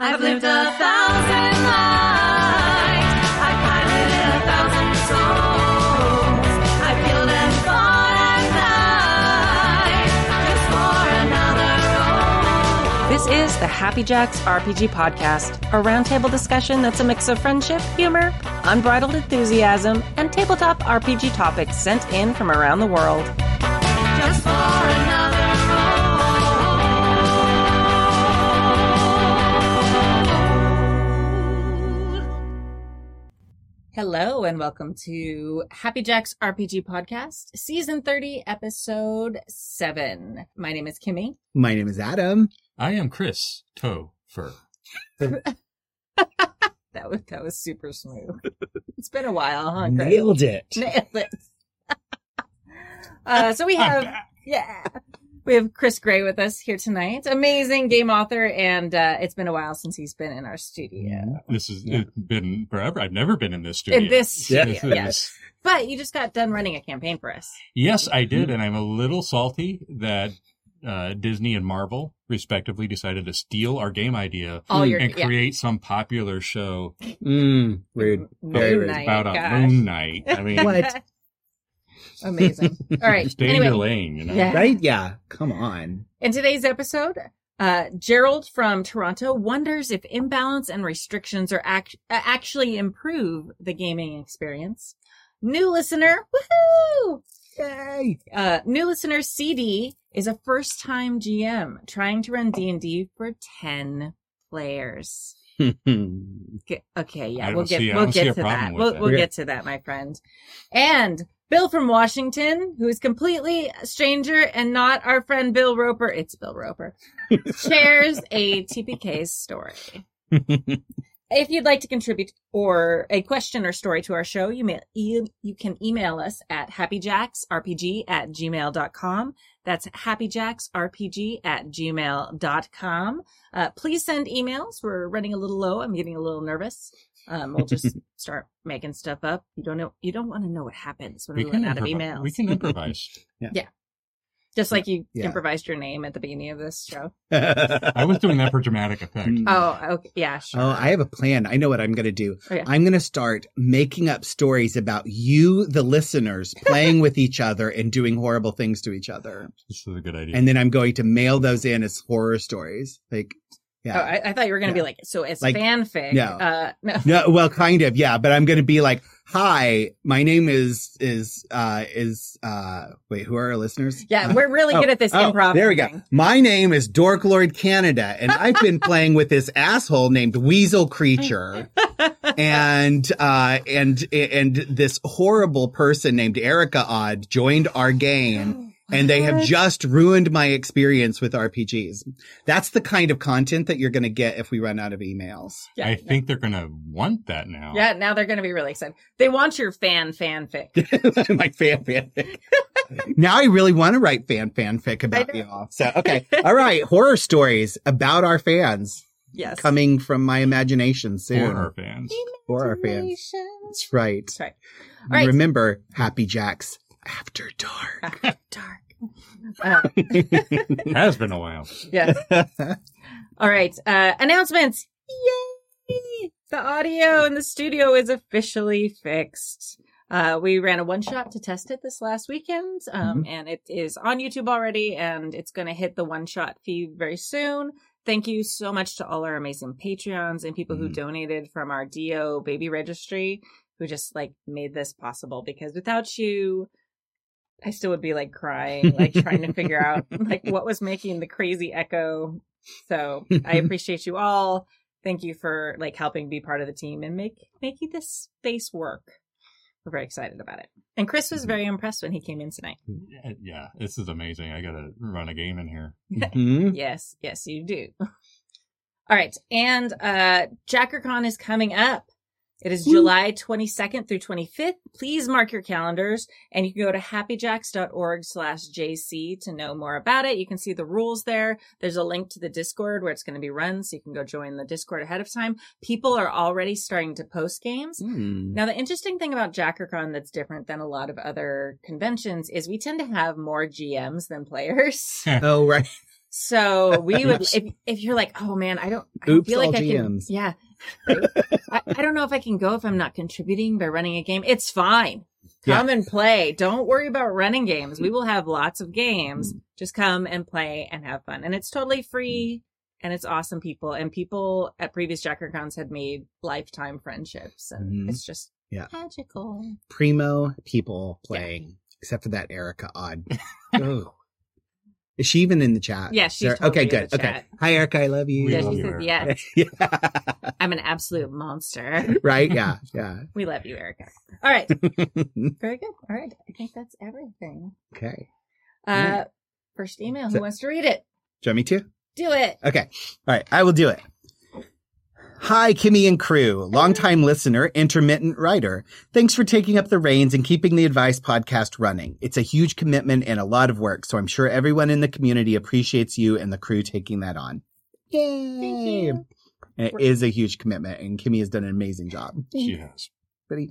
I've lived a thousand lives. I've piloted a thousand souls. I've and just for another role. This is the Happy Jacks RPG Podcast, a roundtable discussion that's a mix of friendship, humor, unbridled enthusiasm, and tabletop RPG topics sent in from around the world. Hello, and welcome to Happy Jacks RPG Podcast, Season 30, Episode 7. My name is Kimmy. My name is Adam. I am Chris Toefur. That was, that was super smooth. it's been a while, huh? Chris? Nailed it. Nailed it. uh, so we have, yeah, we have Chris Gray with us here tonight. Amazing game author, and uh, it's been a while since he's been in our studio. This has it's been forever. I've never been in this studio. In this Yeah. studio, yes. But you just got done running a campaign for us. Yes, I did, and I'm a little salty that uh, Disney and Marvel, respectively, decided to steal our game idea All your and yeah. create some popular show Mm, rude. Very Moon rude. Knight, about a gosh. Moon Knight. I mean, What? Amazing. All right. stay in anyway, your lane, you know. Yeah. Right? Yeah. Come on. In today's episode, uh, Gerald from Toronto wonders if imbalance and restrictions are act- uh, actually improve the gaming experience. New listener, woohoo! Yay. Uh, new listener CD is a first-time GM trying to run D&D for 10 players. Okay, okay, yeah, we'll get see- we'll get to that. We'll, we'll get to that, my friend. And Bill from Washington, who is completely a stranger and not our friend Bill Roper. It's Bill Roper. shares a TPK story. If you'd like to contribute or a question or story to our show, you may you, you can email us at happyjacksrpg at gmail.com. That's happyjacksrpg at gmail.com. Uh, please send emails. We're running a little low. I'm getting a little nervous. Um, we'll just start making stuff up. You don't know, you don't want to know what happens when we, We run can, out of improv- emails. we can improvise. Yeah. yeah. Just like you Yeah. improvised your name at the beginning of this show. I was doing that for dramatic effect. Mm. Oh, okay. Yeah, sure. Oh, I have a plan. I know what I'm going to do. Okay. I'm going to start making up stories about you, the listeners, playing with each other and doing horrible things to each other. This is a good idea. And then I'm going to mail those in as horror stories. Like, yeah. Oh, I, I thought you were going to Yeah. be like, so it's Like, fanfic. no. Uh, no. No, well, kind of, yeah. But I'm going to be like, "Hi, my name is is uh is uh wait, who are our listeners? Yeah, we're really Oh, good at this oh, improv. There we go. thing. My name is Dork Lord Canada, and I've been playing with this asshole named Weasel Creature, and uh and and this horrible person named Erica Odd joined our game. And they have just ruined my experience with RPGs. That's the kind of content that you're going to get if we run out of emails. Yeah, I yeah. think they're going to want that now. Yeah, now they're going to be really excited. They want your fan fanfic. my fan fanfic. now I really want to write fan fanfic about y'all. So, okay. All right. Horror stories about our fans Yes. coming from my imagination soon. For our fans. For our fans. That's right. That's right. All right. Remember, Happy Jacks after dark. Dark. Uh, Has been a while. yeah. All right. Uh, announcements. Yay! The audio in the studio is officially fixed. Uh, we ran a one shot to test it this last weekend, um, and it is on YouTube already, and it's going to hit the one shot feed very soon. Thank you so much to all our amazing Patreons and people who Mhm. donated from our Dio baby registry, who just like made this possible. Because without you, I still would be like crying, like trying to figure out like what was making the crazy echo. So I appreciate you all. Thank you for like helping be part of the team and make making this space work. We're very excited about it. And Chris was very impressed when he came in tonight. Yeah, this is amazing. I got to run a game in here. Mhm. Yes, yes, you do. All right. And uh JackerCon is coming up. It is July 22nd through 25th. Please mark your calendars and you can go to happyjacks.org slash JC to know more about it. You can see the rules there. There's a link to the Discord where it's going to be run. So you can go join the Discord ahead of time. People are already starting to post games. Mm. Now, the interesting thing about JackerCon that's different than a lot of other conventions is we tend to have more GMs than players. Oh, right. So we would, if, if you're like, oh man, I don't, I Oops, feel like all I can, yeah. Right? I, I don't know if I can go if I'm not contributing by running a game. It's fine. Yeah. Come and play. Don't worry about running games. We mm. will have lots of games. Mm. Just come and play and have fun. And it's totally mm. free and it's awesome people. And people at previous JackerCons had made lifetime friendships and Mhm. it's just Yeah. magical. Primo people playing, except for that Erica Odd. oh. Is she even in the chat? Yeah, she's totally okay, in good. the Okay. chat. Hi, Erica. I love you. We Yeah, love she you, said Erica. yes. yeah. I'm an absolute monster. right? Yeah. Yeah. We love you, Erica. All right. Very good. All right. I think that's everything. okay. Uh, first email. Who So- wants to read it? Do you want me to? Do it. Okay. All right. I will do it. Hi, Kimmy and crew, longtime listener, intermittent writer. Thanks for taking up the reins and keeping the advice podcast running. It's a huge commitment and a lot of work, so I'm sure everyone in the community appreciates you and the crew taking that on. Yay! Thank you. It is a huge commitment, and Kimmy has done an amazing job. She has. Buddy.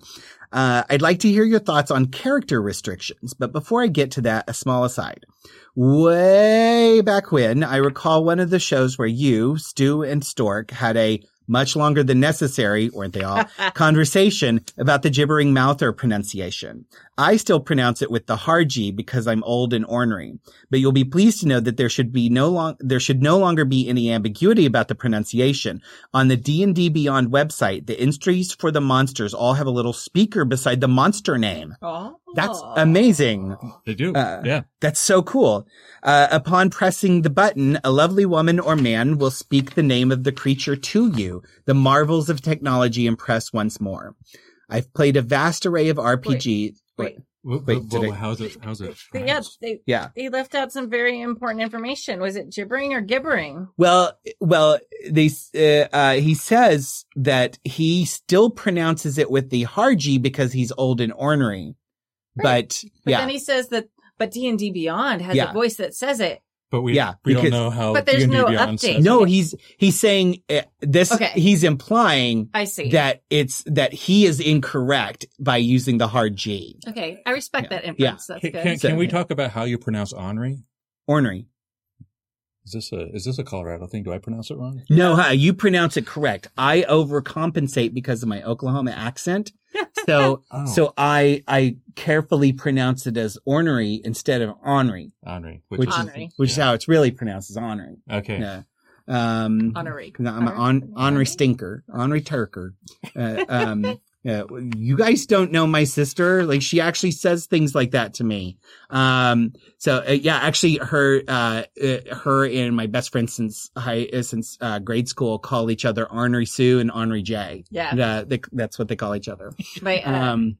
Uh, I'd like to hear your thoughts on character restrictions, but before I get to that, a small aside. Way back when, I recall one of the shows where you, Stu, and Stork had a much longer than necessary, weren't they all, conversation about the gibbering mouther pronunciation. I still pronounce it with the hard G because I'm old and ornery, but you'll be pleased to know that there should be no long, there should no longer be any ambiguity about the pronunciation. On the D&D Beyond website, the entries for the monsters all have a little speaker beside the monster name. Oh. That's amazing. They do. Uh, yeah. That's so cool. Uh, upon pressing the button, a lovely woman or man will speak the name of the creature to you. The marvels of technology impress once more. I've played a vast array of RPGs. Wait. Wait, Wait, did I- how's it? How's it? But yeah, they, Yeah. they left out some very important information. Was it gibbering or gibbering? Well, well, they, uh, uh, he says that he still pronounces it with the hard G because he's old and ornery. But, But yeah, then he says that, but D&D Beyond has Yeah. a voice that says it. But we Yeah, we don't know how. But there's D&D no Beyond update. says no, he's, he's saying uh, this, Okay. he's implying I see. that it's, that he is incorrect by using the hard G. okay. I respect Yeah. that inference. That's Can, good. can, can we talk about how you pronounce Henri? Ornery. Is this a is this a Colorado thing? Do I pronounce it wrong? No, huh, you pronounce it correct. I overcompensate because of my Oklahoma accent. So, Oh. so I, I carefully pronounce it as ornery instead of ornery, Henri, which is, Ornery. which is how it's really pronounced as ornery. okay. Yeah. Um, Honorary. 'cause I'm an on, ornery stinker, ornery turker. Uh, um, yeah, you guys don't know my sister. Like she actually says things like that to me. Um, so uh, yeah, actually her, uh, uh, her and my best friend since high, uh, since, uh, grade school call each other Ornery Sue and Ornery J. Yeah. Uh, they, that's what they call each other. My, uh, Um,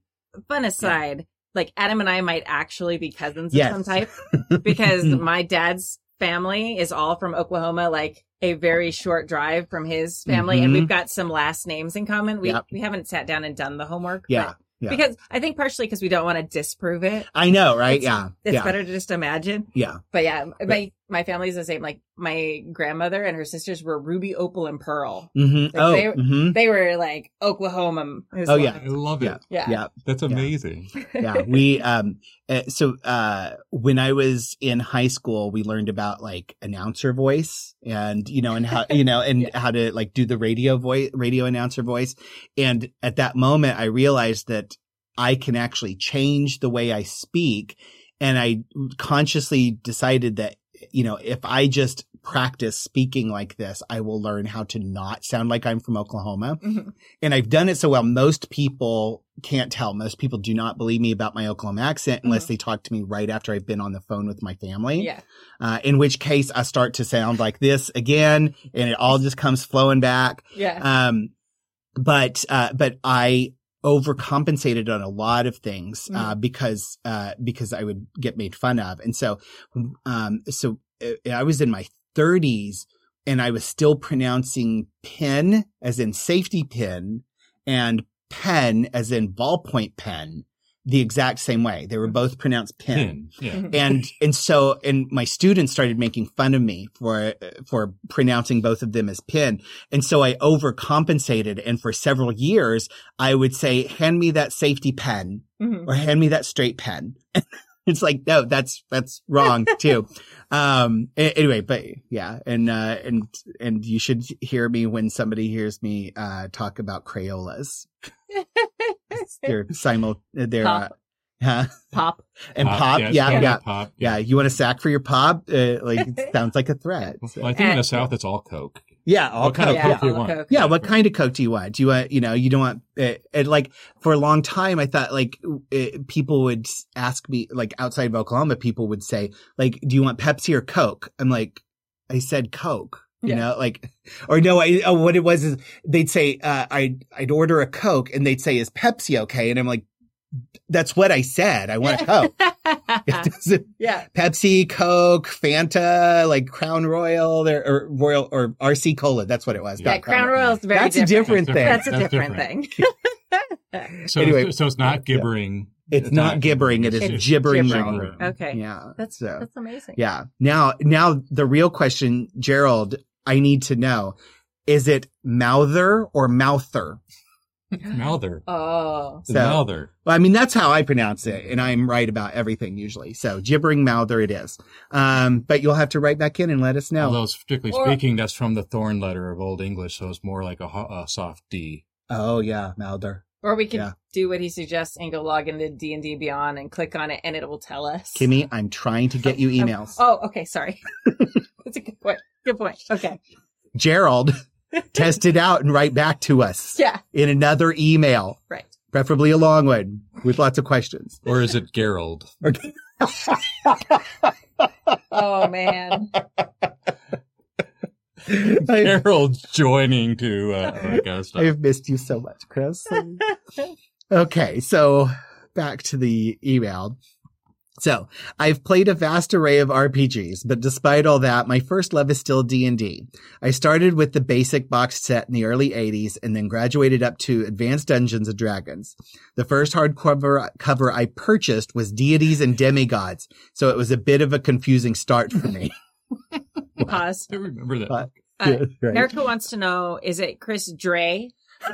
fun aside, like Adam and I might actually be cousins Yes. of some type because my dad's family is all from Oklahoma, like a very short drive from his family, and Mhm. we've got some last names in common. We Yep. we haven't sat down and done the homework. Yeah, but- yeah. Because I think partially because we don't want to disprove it. I know, right? It's- yeah. It's yeah. better to just imagine. Yeah. But yeah, my my family's the same. Like my grandmother and her sisters were Ruby, Opal, and Pearl. Mm-hmm. Like, oh, they- mhm. They were like Oklahoma. Oh, yeah. I love it. Yeah. yeah, yeah. That's amazing. yeah we um uh, so uh when i was in high school we learned about like announcer voice and you know and how you know and Yeah. how to like do the radio voice radio announcer voice and at that moment i realized that i can actually change the way i speak and i consciously decided that you know if i just practice speaking like this i will learn how to not sound like i'm from oklahoma Mhm. and I've done it so well. Most people can't tell. Most people do not believe me about my Oklahoma accent unless they talk to me right after I've been on the phone with my family. yeah. Uh, in which case I start to sound like this again and it all just comes flowing back. Yeah. Um, but, uh, but I overcompensated on a lot of things, uh, because, uh, because I would get made fun of. And so, um, so uh, I was in my thirties and I was still pronouncing pin as in safety pin and pen as in ballpoint pen the exact same way. They were both pronounced pin. Pin. Yeah. And, and so, and my students started making fun of me for, for pronouncing both of them as pin. And so I overcompensated. And for several years, I would say, hand me that safety pen Mhm. or hand me that straight pen. it's like, no, that's, that's wrong too. um, anyway, but yeah. And, uh, and, and you should hear me when somebody hears me, uh, talk about Crayolas. They're simul, they're, uh, Pop. huh? Pop. And pop. yes, yeah. pop, Yeah. Pop. Yeah. You want a sack for your pop? Uh, like, it sounds like a threat. Well, I think in the South it's all Coke. Yeah. All What kind of Coke, yeah, Coke do you want? Coke. Yeah, what kind of Coke do you want? Do you want, you know, you don't want, it, and like for a long time, I thought like uh, people would ask me, like outside of Oklahoma, people would say, like, do you want Pepsi or Coke? I'm like, I said Coke, you Yeah. know, like, or no, I, oh, what it was is they'd say, uh, I'd, I'd order a Coke and they'd say, is Pepsi okay? And I'm like, that's what I said. I want a Coke. Yeah. Pepsi, Coke, Fanta, like Crown Royal, there, or Royal, or RC Cola. That's what it was. Yeah, not Crown Royal is very That's a different. different thing. That's a That's different, different. thing. So, Anyway. so it's not gibbering. It's not gibbering, it is It's gibbering. gibbering. murmur. Okay. Yeah. That's so, that's amazing. yeah. Now, now the real question, Gerald, I need to know, is it mouther or mouther? Mouther. Oh. It's So- Mouther. Well, I mean, that's how I pronounce it, and I'm right about everything usually. So gibbering mouther it is. Um, but you'll have to write back in and let us know. Although, strictly Or- speaking, that's from the thorn letter of Old English, so it's more like a, a soft D. oh yeah, mouther. Or we could Yeah. do what he suggests and go log into D and D Beyond and click on it, and it will tell us. Kimmy, I'm trying to get you Um, emails. Oh, okay. Sorry. That's a good point. Good point. Okay. Gerald, test it out and write back to us Yeah. in another email, Right. preferably a long one with lots of questions. Or is it Gerald? Oh man. Gerald joining to uh, all that kind of stuff. I've missed you so much, Chris. okay, so back to the email. So I've played a vast array of RPGs, but despite all that, my first love is still D&D. I started with the basic box set in the early 80s and then graduated up to Advanced Dungeons and Dragons. The first hardcover cover I purchased was Deities and Demigods, so it was a bit of a confusing start for me. Pause. I remember that. But- Uh, Right. Erica wants to know: Is it Chris Dre?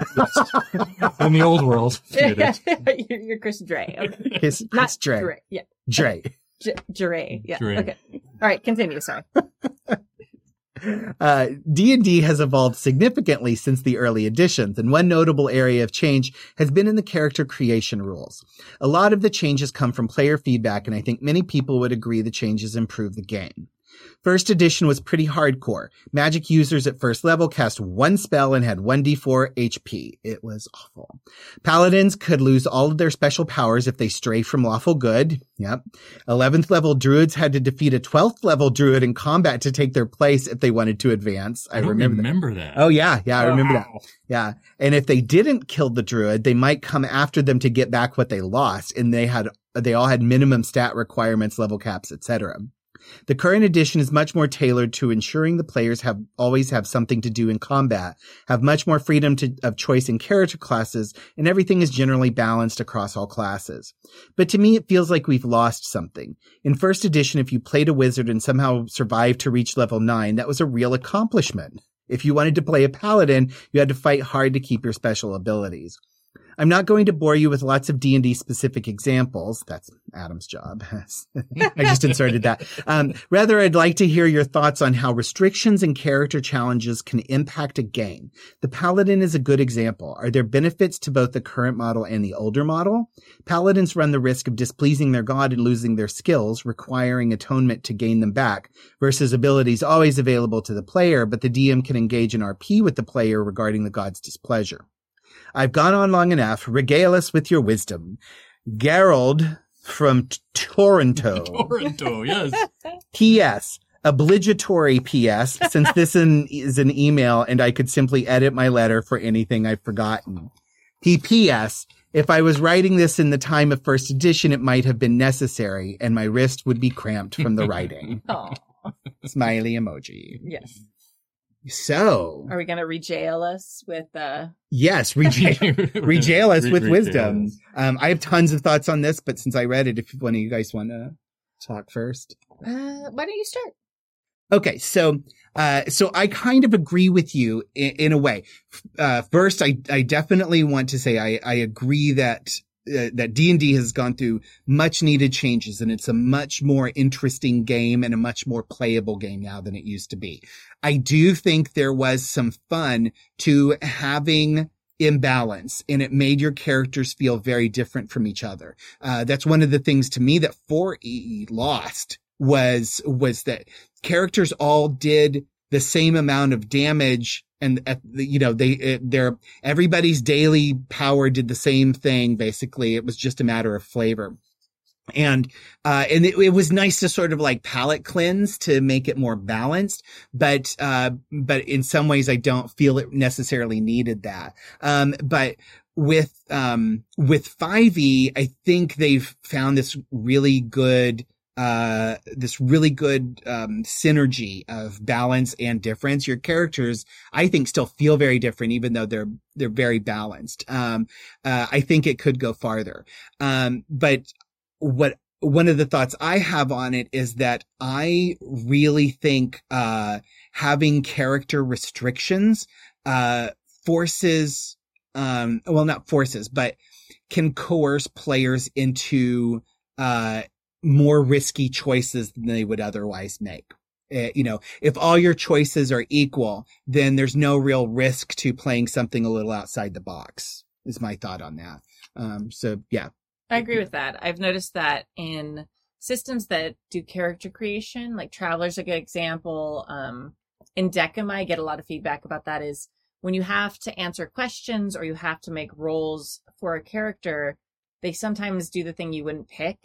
In the old world. you're, you're Chris Dre. Okay. Chris, Not Chris Dre. Dre. Yeah. Dre. J- Dre. Yeah. Dre. Okay. All right. Continue. Sorry. Uh, D&D has evolved significantly since the early editions, and one notable area of change has been in the character creation rules. A lot of the changes come from player feedback, and I think many people would agree the changes improve the game. First edition was pretty hardcore. Magic users at first level cast one spell and had 1d4 HP. It was awful. Paladins could lose all of their special powers if they stray from lawful good. Yep. 11th level druids had to defeat a 12th level druid in combat to take their place if they wanted to advance. I, I don't remember, remember, that. that. Oh yeah, yeah, I remember that. Yeah. And if they didn't kill the druid, they might come after them to get back what they lost. And they had, they all had minimum stat requirements, level caps, etc. The current edition is much more tailored to ensuring the players have always have something to do in combat, have much more freedom to, of choice in character classes, and everything is generally balanced across all classes. But to me, it feels like we've lost something. In first edition, if you played a wizard and somehow survived to reach level nine, that was a real accomplishment. If you wanted to play a paladin, you had to fight hard to keep your special abilities. I'm not going to bore you with lots of D&D specific examples. That's Adam's job. I just inserted that. Um, rather, I'd like to hear your thoughts on how restrictions and character challenges can impact a game. The Paladin is a good example. Are there benefits to both the current model and the older model? Paladins run the risk of displeasing their god and losing their skills, requiring atonement to gain them back, versus abilities always available to the player, but the DM can engage in RP with the player regarding the god's displeasure. I've gone on long enough. Regale us with your wisdom. Gerald from T- Toronto. Toronto, yes. P.S. Obligatory P.S. Since this in, is an email and I could simply edit my letter for anything I've forgotten. P.P.S. If I was writing this in the time of first edition, it might have been necessary and my wrist would be cramped from the writing. Smiley emoji. yes. So, Are we gonna rejail us with uh? yes, regale, regale us with regale wisdom. us. Um, I have tons of thoughts on this, but since I read it, if one of you guys want to talk first. uh why don't you start? Okay, so uh, so I kind of agree with you in, in a way. Uh, first, I I definitely want to say I I agree that uh, that D&D has gone through much needed changes and it's a much more interesting game and a much more playable game now than it used to be. I do think there was some fun to having imbalance and it made your characters feel very different from each other. Uh, that's one of the things to me that 4E lost was, was that characters all did the same amount of damage and you know they their everybody's daily power did the same thing basically. It was just a matter of flavor. And uh and it, it was nice to sort of like palate cleanse to make it more balanced but uh but in some ways i don't feel it necessarily needed that. Um but with um with 5e i think they've found this really good uh, this really good, um, synergy of balance and difference. Your characters, I think, still feel very different, even though they're, they're very balanced. Um, uh, I think it could go farther. Um, but what, one of the thoughts I have on it is that I really think, uh, having character restrictions, uh, forces, um, well, not forces, but can coerce players into, uh, more risky choices than they would otherwise make. Uh, you know, if all your choices are equal, then there's no real risk to playing something a little outside the box is my thought on that. Um, so yeah. I agree with that. I've noticed that in systems that do character creation, like Traveler's a good example. Um, in Decima, I get a lot of feedback about that is when you have to answer questions or you have to make roles for a character, they sometimes do the thing you wouldn't pick,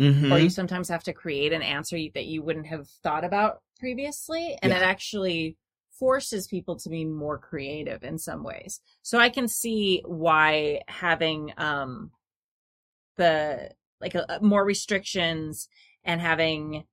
Mm-hmm. or you sometimes have to create an answer that you wouldn't have thought about previously. And it actually forces people to be more creative in some ways. So I can see why having, um, the, like, a, more restrictions and having,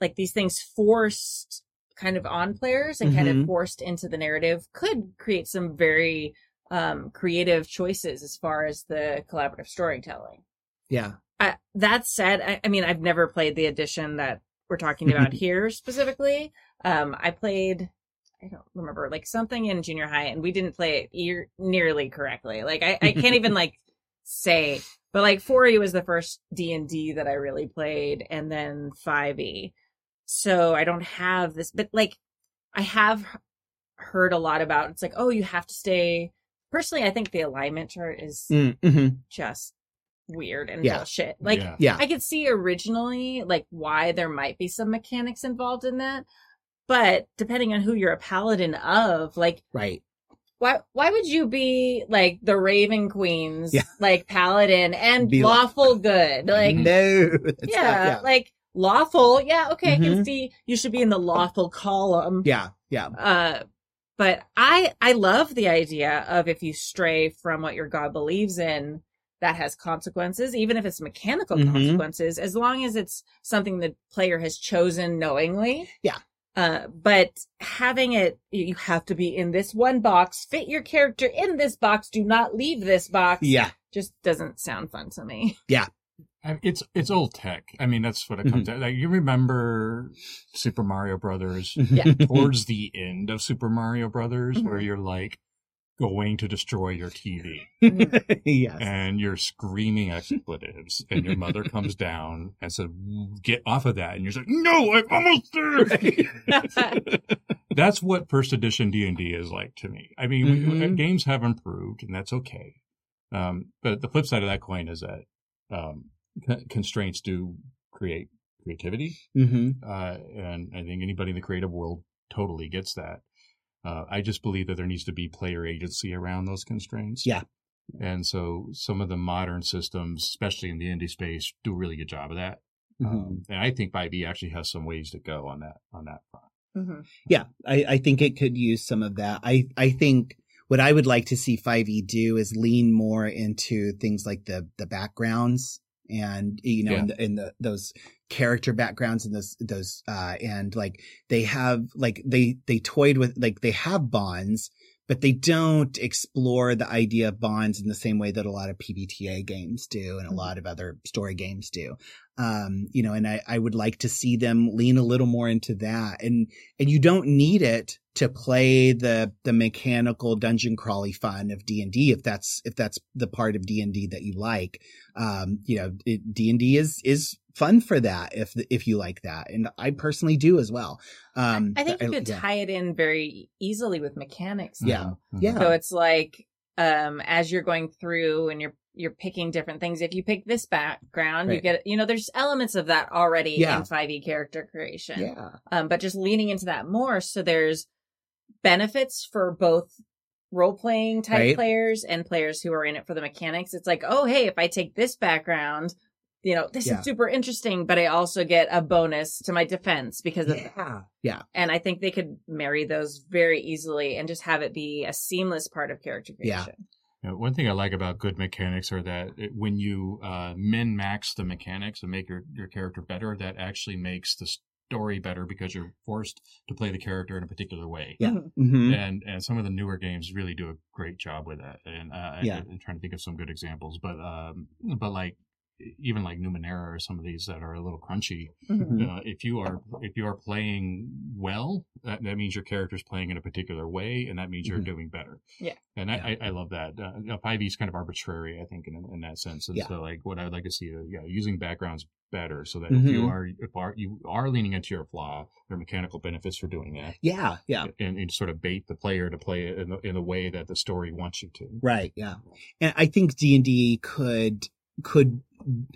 like, these things forced kind of on players and kind of Mhm. forced into the narrative could create some very, um, creative choices as far as the collaborative storytelling. yeah. I, that said, I, I mean, I've never played the edition that we're talking about here specifically. Um, I played, I don't remember, like something in junior high, and we didn't play it ear- nearly correctly. Like, I, I can't even like say, but like 4E was the first D and D that I really played, and then 5E. So I don't have this, but like, I have heard a lot about. It's like, oh, you have to stay. Personally, I think the alignment chart is Mm-hmm. just weird and Yeah. bullshit. Like Yeah. Yeah. I could see originally like why there might be some mechanics involved in that. But depending on who you're a paladin of, like Right. why why would you be like the Raven Queen's Yeah. like paladin and Be like- lawful good? Like no. That's not- yeah, yeah. like lawful. Yeah, okay, I can see you should be in the lawful column. yeah. Yeah. Uh, but I I love the idea of if you stray from what your god believes in, that has consequences, even if it's mechanical Mhm. consequences, as long as it's something the player has chosen knowingly. Yeah. Uh, but having it, you have to be in this one box, fit your character in this box, do not leave this box. Yeah. Just doesn't sound fun to me. I- It's it's old tech. I mean, that's what it comes to. Like, you remember Super Mario Brothers Yeah. towards the end of Super Mario Brothers, where Mhm. you're like going to destroy your TV yes. and you're screaming expletives, and your mother comes down and says, "Get off of that!" And you're like, "No, I'm almost there." that's what first edition D and D is like to me. I mean, we- Mhm. games have improved, and that's okay. Um, but the flip side of that coin is that um, con- constraints do create creativity, hmm uh, and I think anybody in the creative world totally gets that. Uh, I just believe that there needs to be player agency around those constraints. Yeah. And so some of the modern systems, especially in the indie space, do a really good job of that. Mm-hmm. Um, and I think 5e actually has some ways to go on that on that front. Mhm. Yeah, I, I think it could use some of that. I, I think what I would like to see 5e do is lean more into things like the, the backgrounds and, you know, Yeah. in, the, in the, those character backgrounds and those, those, uh, and like they have, like they, they toyed with, like they have bonds, but they don't explore the idea of bonds in the same way that a lot of PBTA games do and a Mhm. lot of other story games do. Um, you know, and I, I would like to see them lean a little more into that. And, and you don't need it to play the, the mechanical dungeon crawly fun of D and D if that's, if that's the part of D and D that you like. Um, you know, D and D is, is fun for that if, if you like that. And I personally do as well. Um, I think you but could yeah. tie it in very easily with mechanics. Yeah. though. Mhm. Yeah. So it's like um as you're going through and you're you're picking different things. If you pick this background, you get you know there's elements of that already Yeah. in 5e character creation. Yeah. Um but just leaning into that more so there's benefits for both role playing type Right. players and players who are in it for the mechanics. It's like, "Oh, hey, if I take this background, you know, this Yeah. is super interesting, but I also get a bonus to my defense because of Yeah. Yeah. and I think they could marry those very easily and just have it be a seamless part of character creation. You know, one thing I like about good mechanics are that it, when you uh, min max the mechanics and make your, your character better, that actually makes the story better because you're forced to play the character in a particular way. Yeah. Mhm. hmm And and some of the newer games really do a great job with that. And uh, Yeah. I, am trying to think of some good examples, but um, but like even like Numenera or some of these that are a little crunchy. Mhm. Uh, if you are if you are playing well, that, that means your character's playing in a particular way, and that means you're Mhm. doing better. Yeah. and I, I, I love that. Uh, Five E is kind of arbitrary, I think, in in that sense. And Yeah. so, like, what I would like to see, uh, yeah, using backgrounds better, so that if you Mhm. are if are you are leaning into your flaw, there are mechanical benefits for doing that. Yeah. Yeah. And, and sort of bait the player to play it in the, in the way that the story wants you to. Right. Yeah. And I think D and D could, could,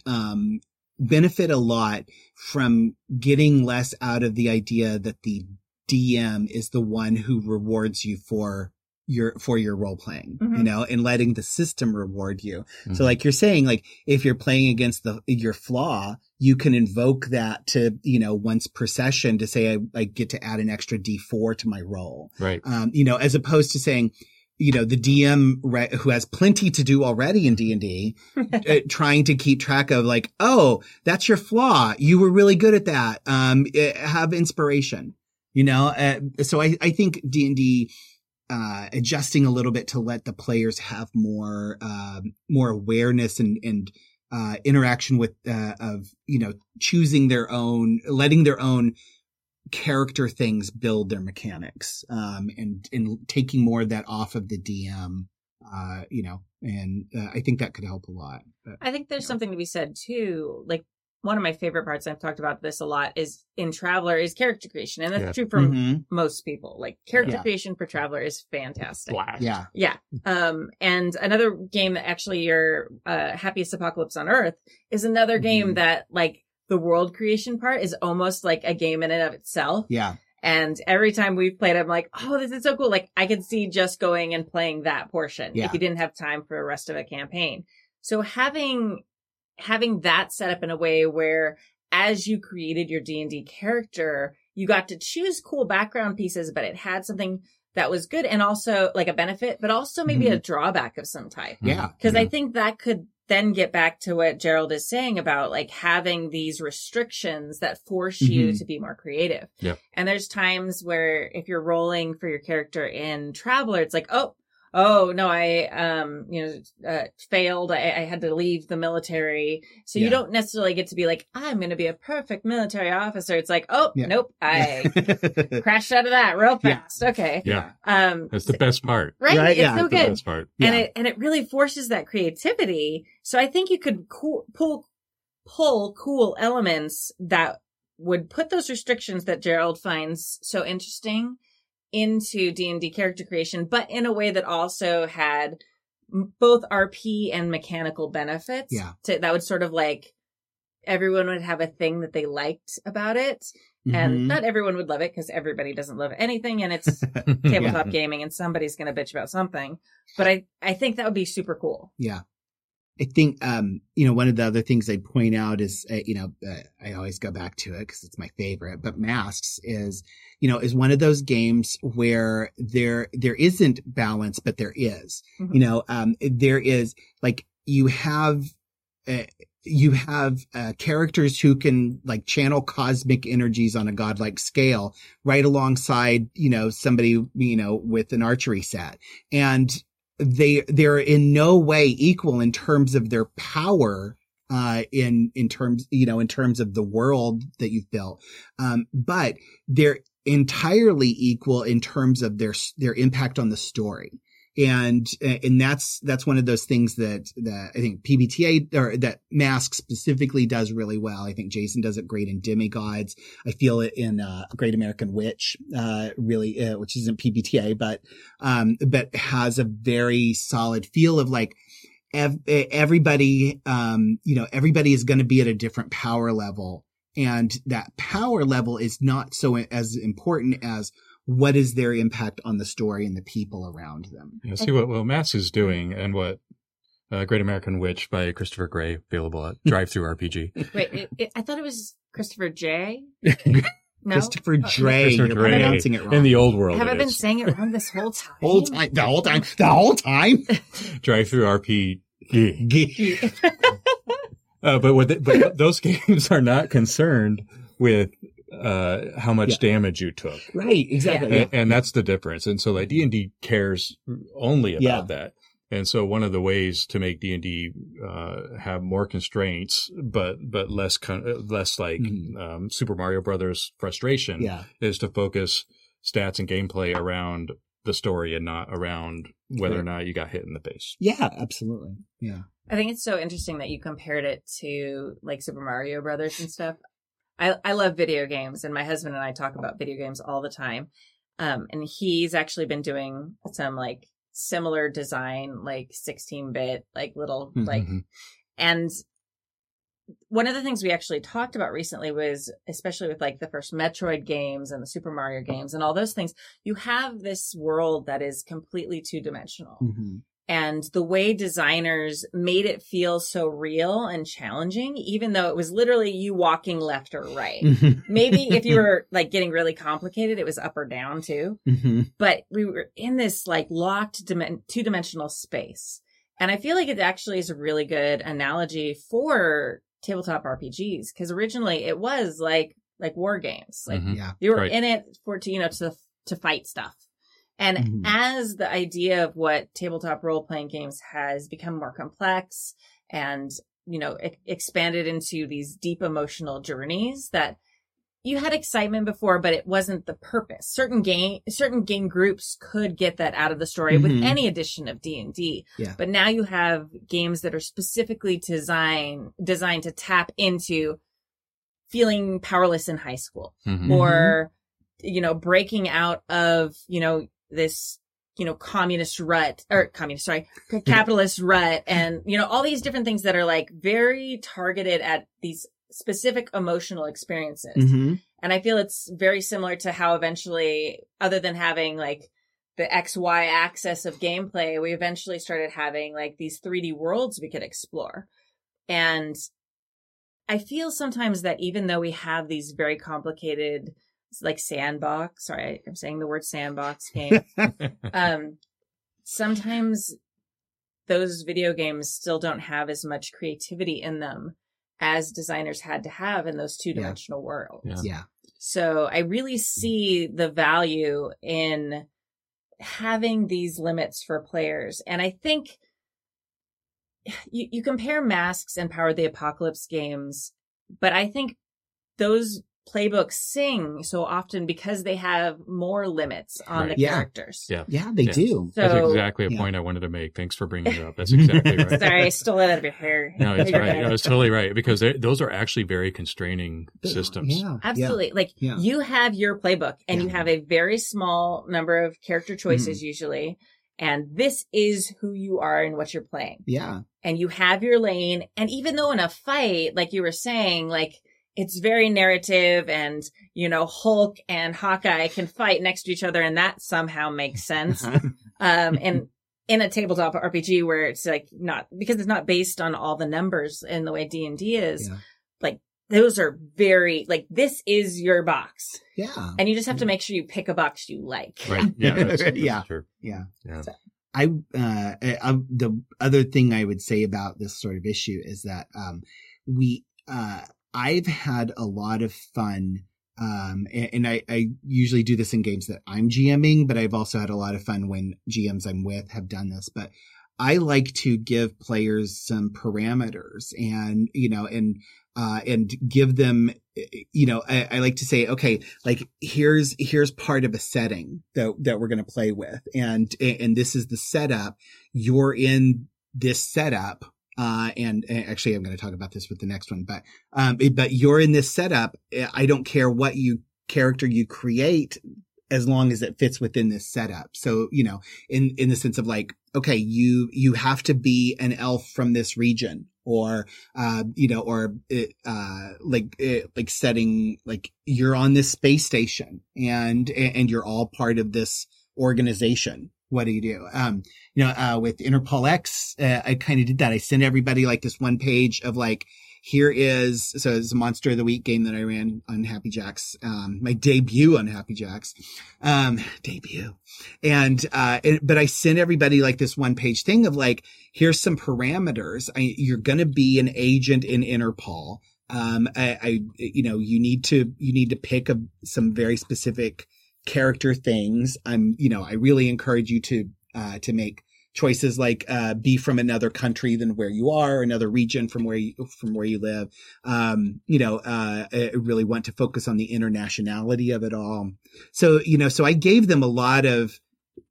um, benefit a lot from getting less out of the idea that the DM is the one who rewards you for your, for your role playing, you Mhm. know, and letting the system reward you. Mm-hmm. So like you're saying, like if you're playing against the, your flaw, you can invoke that to, you know, once per session to say, I, I get to add an extra D4 to my roll right. um, you know, as opposed to saying, you know, the DM re- who has plenty to do already in D and D, uh, trying to keep track of like, oh, that's your flaw. You were really good at that. Um, eh, have inspiration, you know? Uh, so I, I think D and D, uh, adjusting a little bit to let the players have more, um, more awareness and, and, uh, interaction with, uh, of, you know, choosing their own, letting their own character things build their mechanics, um, and, and taking more of that off of the DM, uh, you know, and uh, I think that could help a lot. But, I think there's something to be said too. Like one of my favorite parts, I've talked about this a lot, is in Traveler is character creation. And that's Yeah. true for Mhm. most people. Like character Yeah. creation for Traveler is fantastic. Blast. yeah, Yeah. Um, and another game that actually your uh, happiest apocalypse on earth is another game Mhm. that like the world creation part is almost like a game in and of itself. yeah, And every time we've played, I'm like, oh, this is so cool. Like I could see just going and playing that portion Yeah. if you didn't have time for the rest of a campaign. So having, having that set up in a way where as you created your D&D character, you got to choose cool background pieces, but it had something that was good and also like a benefit, but also maybe a mm-hmm. drawback of some type. yeah, Cause I think that could then get back to what Gerald is saying about like having these restrictions that force you Mhm. to be more creative. Yep. And there's times where if you're rolling for your character in Traveler, it's like, oh, oh no, I, um, you know, uh, failed. I, I had to leave the military. So you don't necessarily get to be like, I'm going to be a perfect military officer. It's like, oh, Yeah. nope, I crashed out of that real Yeah. fast. Okay. Yeah. Um, That's the best part. right. Right, It's yeah. so That's the good best part. and it and it really forces that creativity. So I think you could cool, pull pull cool elements that would put those restrictions that Gerald finds so interesting into D and D character creation, but in a way that also had both RP and mechanical benefits. Yeah. to, that would sort of like everyone would have a thing that they liked about it, and Mhm. not everyone would love it because everybody doesn't love anything, and it's tabletop gaming and somebody's going to bitch about something. But I, I think that would be super cool. Yeah. I think, um, you know, one of the other things I'd point out is, uh, you know, uh, I always go back to it because it's my favorite, but Masks is, you know, is one of those games where there, there isn't balance, but there is, Mhm. you know, um, there is like you have, uh, you have uh, characters who can like channel cosmic energies on a godlike scale right alongside you know somebody you know with an archery set and they they're in no way equal in terms of their power uh in in terms you know in terms of the world that you've built. Um but they're entirely equal in terms of their their impact on the story and and that's that's one of those things that that I think PBTA or that Mask specifically does really well. I think Jason does it great in Demigods. I feel it in uh, Great American Witch, uh, really, uh, which isn't PBTA, but um, but has a very solid feel of like ev- everybody, um, you know, everybody is going to be at a different power level, and that power level is not so as important as what is their impact on the story and the people around them. You see what, well Masks is doing and what uh, Great American Witch by Christopher Gray, available at Drive Through RPG. Wait, it, it, I thought it was Christopher J. No, Christopher Oh, Dre, Christopher you're Dre. pronouncing it wrong. In the old world, Have it I been is. saying it wrong this whole time? whole time, the whole time, the whole time. DriveThruRPG. Uh, but what the, but those games are not concerned with uh, how much Yeah. damage you took. right, exactly. and, and that's the difference. And so like D and D cares only about Yeah. that. And so one of the ways to make D and D uh, have more constraints, but but less con- uh, less like Mhm. um, Super Mario Brothers frustration, Yeah, is to focus stats and gameplay around the story and not around whether or not you got hit in the face. yeah, absolutely. Yeah, I think it's so interesting that you compared it to like Super Mario Brothers and stuff. I I love video games, and my husband and I talk about video games all the time. Um, and he's actually been doing some like similar design, like 16 bit, like little Mhm. like, Mhm. and one of the things we actually talked about recently was, especially with like the first Metroid games and the Super Mario games and all those things, you have this world that is completely two dimensional hmm and the way designers made it feel so real and challenging, even though it was literally you walking left or right. Mm-hmm. Maybe if you were like getting really complicated, it was up or down too. hmm But we were in this like locked dimen- two dimensional space. And I feel like it actually is a really good analogy for tabletop RPGs because originally it was like, like war games. Like Mhm. yeah, you were Right. in it for to you know to to fight stuff and Mhm. as the idea of what tabletop role playing games has become more complex and you know e- expanded into these deep emotional journeys that you had excitement before but it wasn't the purpose certain game certain game groups could get that out of the story with Mhm. any edition of D&D but now you have games that are specifically designed designed to tap into feeling powerless in high school Mhm. or you know breaking out of you know this you know communist rut or communist sorry capitalist rut and you know all these different things that are like very targeted at these specific emotional experiences. Hmm and i feel it's very similar to how eventually other than having like the xy axis of gameplay we eventually started having like these 3d worlds we could explore. And i feel sometimes that even though we have these very complicated like sandbox. Sorry i'm saying the word sandbox game. Um sometimes those video games still don't have as much creativity in them as designers had to have in those two-dimensional worlds. Yeah. yeah, so I really see the value in having these limits for players. And I think you, you compare masks and Powered by the Apocalypse games, but I think those playbooks sing so often because they have more limits on Right. the Yeah. characters. Yeah. yeah. They Yeah. do. So That's exactly a Yeah. point I wanted to make. Thanks for bringing it up. That's exactly right. sorry, I stole it out of your hair. No, it's right. good. No, it's totally right because those are actually very constraining systems. Yeah, Absolutely. Like Yeah. you have your playbook and you have a very small number of character choices Mm-hmm. usually. And this is who you are and what you're playing. Yeah, And you have your lane. And even though in a fight, like you were saying, like it's very narrative and, you know, Hulk and Hawkeye can fight next to each other and that somehow makes sense. Um, and in a tabletop RPG where it's like not, because it's not based on all the numbers in the way D and D is, Yeah. like those are very, like this is your box. yeah. And you just have to make sure you pick a box you like. Right. Yeah. That's, that's Yeah. True. Yeah. Yeah. I, uh, I, the other thing I would say about this sort of issue is that, um, we uh I've had a lot of fun um and, and I, I usually do this in games that I'm GMing, but I've also had a lot of fun when GMs I'm with have done this. But I like to give players some parameters and you know and uh and give them you know I, I like to say okay like here's here's part of a setting that that we're going to play with. And and this is the setup. You're in this setup uh, and, and actually I'm going to talk about this with the next one, but, um, but you're in this setup. I don't care what you character you create as long as it fits within this setup. So, you know, in, in the sense of like, okay, you, you have to be an elf from this region or, uh, you know, or, it, uh, like, uh, like setting, like you're on this space station and, and you're all part of this organization. What do you do? Um, you know, uh, with Interpol X, uh, I kind of did that. I sent everybody like this one page of like, here is, so it's a monster of the week game that I ran on Happy Jacks, um, my debut on Happy Jacks, um, debut. And, uh, it, but I sent everybody like this one page thing of like, here's some parameters. I, you're going to be an agent in Interpol. Um, I, I, you know, you need to, you need to pick a, some very specific character things. I'm, you know, I really encourage you to, uh, to make choices like, uh, be from another country than where you are, another region from where you, from where you live. Um, you know, uh, I really want to focus on the internationality of it all. So, you know, so I gave them a lot of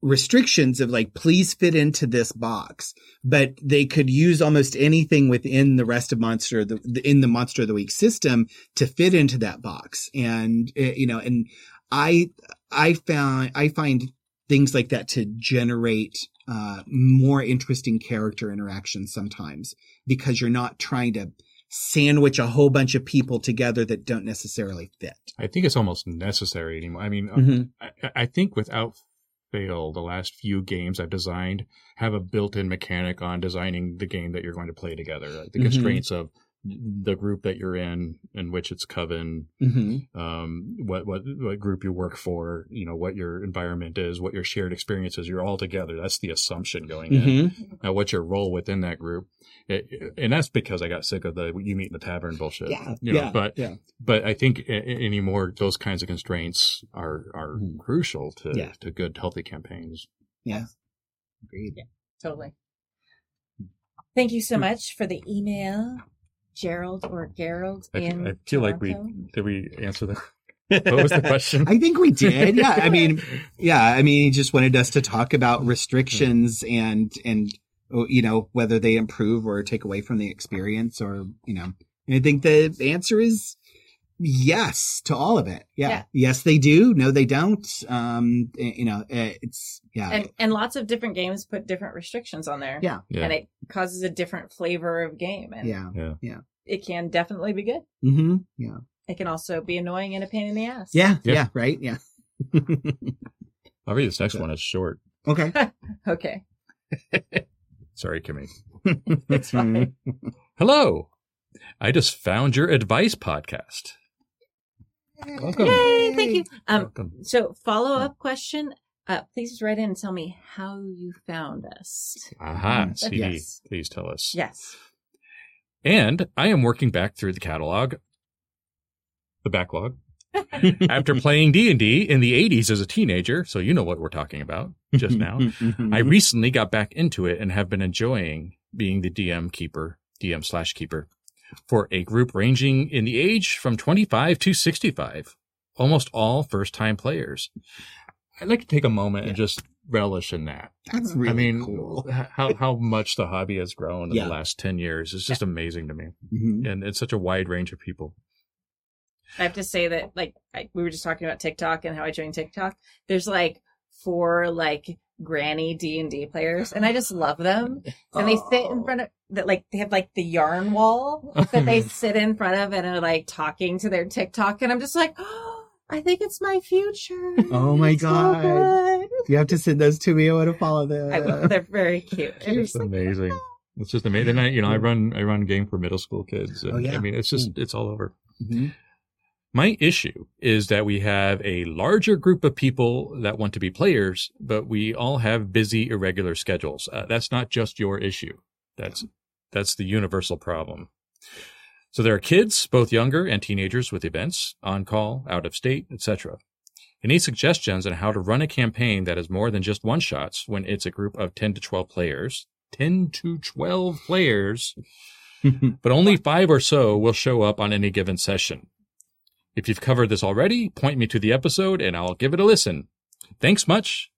restrictions of like, please fit into this box, but they could use almost anything within the rest of monster, the, the in the monster of the week system to fit into that box. And, uh, you know, and I, I found, I find things like that to generate, uh, more interesting character interactions sometimes because you're not trying to sandwich a whole bunch of people together that don't necessarily fit. I think it's almost necessary anymore. I mean, Mhm. I, I think without fail, the last few games I've designed have a built-in mechanic on designing the game that you're going to play together. Like the Mhm. constraints of the group that you're in, in which it's coven, Mm-hmm. um, what what what group you work for, you know, what your environment is, what your shared experience is. You're all together. That's the assumption going in. Mm-hmm. Now, what's your role within that group? It, and that's because I got sick of the you meet in the tavern bullshit. Yeah. You know, yeah. but yeah. but I think a- a- anymore those kinds of constraints are are Mhm. crucial to Yeah. to good healthy campaigns. Yeah. Agreed. Totally. Thank you so much for the email, Gerald or Gerald I, in I feel like we did we answer that. What was the question? I think we did. Yeah. I mean, yeah. I mean, he just wanted us to talk about restrictions hmm. and, and, oh, you know, whether they improve or take away from the experience or, you know, and I think the answer is yes to all of it. Yeah. Yeah. Yes, they do. No, they don't. Um, eh, you know, eh, it's, yeah. and and lots of different games put different restrictions on there. Yeah. Yeah. And it causes a different flavor of game and yeah. Yeah. It can definitely be good. Mm-hmm. Yeah. It can also be annoying and a pain in the ass. Yeah. Yeah. Yeah. Right. Yeah. I'll read this next one. It's short. okay. Okay. Sorry, Kimmy. It's fine. Hello. I just found your advice podcast. Welcome. Yay, thank you. Um Welcome. so follow up question. Uh please write in and tell me how you found us. Aha, Mm, CD. yes. Please tell us. Yes. And I am working back through the catalog, the backlog, after playing D&D in the 80s as a teenager, so you know what we're talking about just now. I recently got back into it and have been enjoying being the DM keeper, DM slash keeper, for a group ranging in the age from 25 to 65, almost all first time players. I'd like to take a moment and just relish in that. That's really I mean, cool. how, how much the hobby has grown in Yeah. the last 10 years is just amazing to me. Mhm. And it's such a wide range of people. I have to say that, like, I, we were just talking about TikTok and how I joined TikTok. There's like four like granny D and D players, and I just love them. And they sit in front of that, like they have like the yarn wall that they sit in front of and are like talking to their TikTok, and I'm just like, oh, I think it's my future. Oh my It's so God. good. You have to send those to me. I want to follow them. I. They're very cute. It's it's like, amazing. It's just amazing. And I, you know, I run, I run game for middle school kids. And, Oh, yeah. I mean, it's just, it's all over. Mhm. My issue is that we have a larger group of people that want to be players, but we all have busy, irregular schedules. Uh, that's not just your issue. That's, that's the universal problem. So there are kids, both younger and teenagers with events, on call, out of state, etc. You need suggestions on how to run a campaign that is more than just one shots when it's a group of 10 to 12 players. 10 to 12 players, but only five or so will show up on any given session. If you've covered this already, point me to the episode and I'll give it a listen. Thanks much.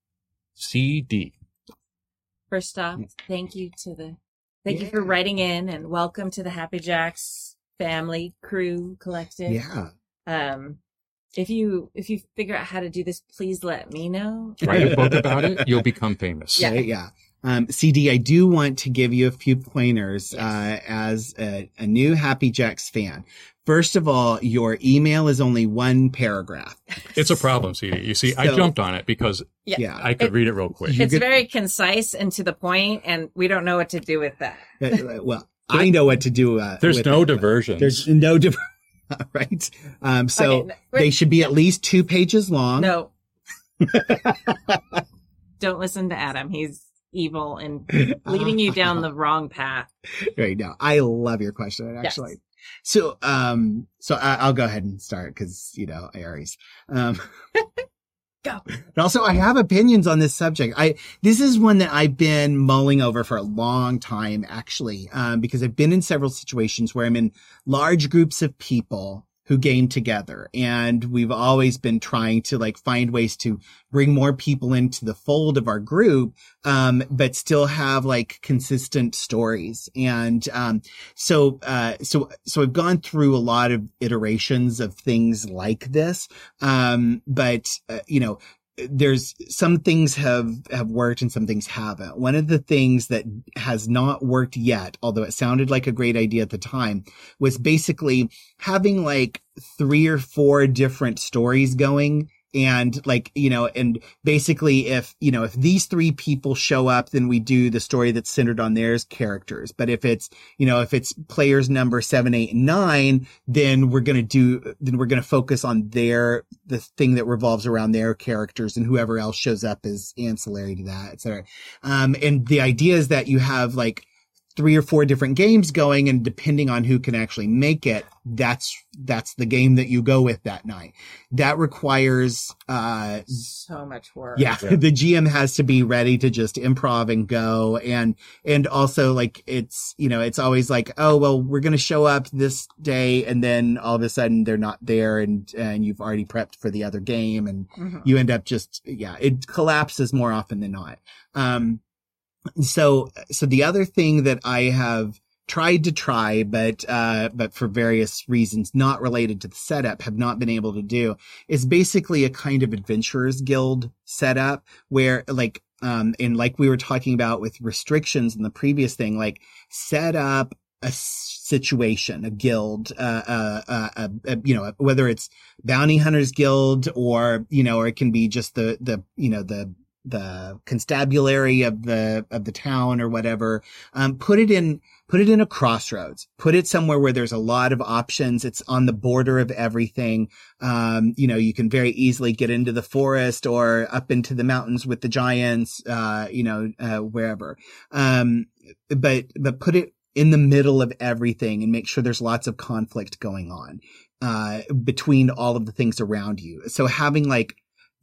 CD. First off, thank you to the thank you for writing in and welcome to the Happy Jacks family crew collective. yeah. Um if you if you figure out how to do this, please let me know. Write a book about it. You'll become famous. Yeah. Right, yeah. Um, CD, I do want to give you a few pointers Yes. uh, as a, a new Happy Jacks fan. First of all, your email is only one paragraph. It's a problem, CD. You see, I jumped on it because Yeah. Yeah. I could It- read it real quick. It's could- very concise and to the point, and we don't know what to do with that. Uh, well, I know what to do. Uh, There's with no it, but diversions. There's no diver- right. Um, so Okay, no, they should be at least two pages long. no. don't listen to Adam. He's evil and leading you down the wrong path. right now. I love your question actually. So, um, so I, I'll go ahead and start because you know Aries. Um, Go. But also, I have opinions on this subject. I this is one that I've been mulling over for a long time, actually, um, because I've been in several situations where I'm in large groups of people who game together, and we've always been trying to like find ways to bring more people into the fold of our group, um, but still have like consistent stories. And um, so, uh, so, so I've gone through a lot of iterations of things like this, um, but uh, you know there's some things have have worked and some things haven't. One of the things that has not worked yet, although it sounded like a great idea at the time, was basically having like three or four different stories going and like you know and basically if you know if these three people show up then we do the story that's centered on their characters. But if it's you know if it's players number seven eight and nine then we're going to do then we're going to focus on their the thing that revolves around their characters and whoever else shows up is ancillary to that etc um and the idea is that you have like three or four different games going and depending on who can actually make it that's that's the game that you go with that night that requires uh So much work. yeah, the GM has to be ready to just improv and go. And, and also like it's, you know, it's always like, oh, well, we're going to show up this day. And then all of a sudden they're not there and, and you've already prepped for the other game and Mhm. you end up just, yeah, it collapses more often than not. Um, so, so the other thing that I have tried to try, but, uh, but for various reasons not related to the setup have not been able to do is basically a kind of adventurers guild setup where like, um, and like we were talking about with restrictions in the previous thing, like set up a situation, a guild, uh, uh, uh, uh, uh, you know, whether it's bounty hunters guild or, you know, or it can be just the, the, you know, the, the constabulary of the, of the town or whatever. Um, put it in, put it in a crossroads, put it somewhere where there's a lot of options. It's on the border of everything. Um, you know, you can very easily get into the forest or up into the mountains with the giants, uh, you know, uh, wherever. Um, but, but put it in the middle of everything and make sure there's lots of conflict going on, uh, between all of the things around you. So having like,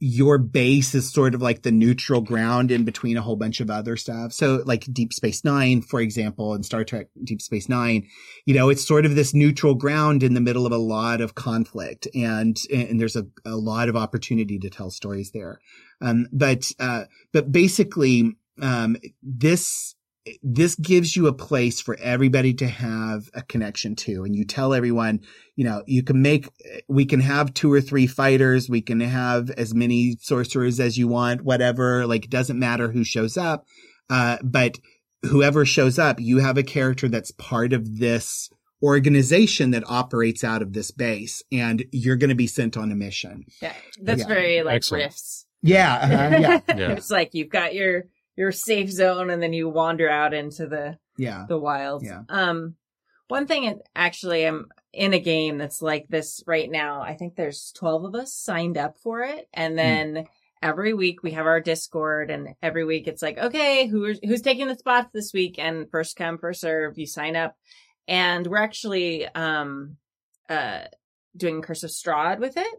your base is sort of like the neutral ground in between a whole bunch of other stuff. So like Deep Space Nine, for example, and Star Trek Deep Space Nine, you know, it's sort of this neutral ground in the middle of a lot of conflict and, and there's a, a lot of opportunity to tell stories there. Um, but, uh, but basically, um, this, this gives you a place for everybody to have a connection to. And you tell everyone, you know, you can make, we can have two or three fighters. We can have as many sorcerers as you want, whatever. Like, it doesn't matter who shows up. Uh, but whoever shows up, you have a character that's part of this organization that operates out of this base and you're going to be sent on a mission. Yeah, that's Yeah. very like Excellent. riffs. Yeah. uh, yeah. Yeah. It's like you've got your your safe zone, and then you wander out into the Yeah. the wild. Yeah. Um, one thing, actually, I'm in a game that's like this right now. I think there's 12 of us signed up for it, and then every week we have our Discord, and every week it's like, okay, who's who's taking the spots this week? And first come, first serve. You sign up, and we're actually um uh doing Curse of Strahd with it.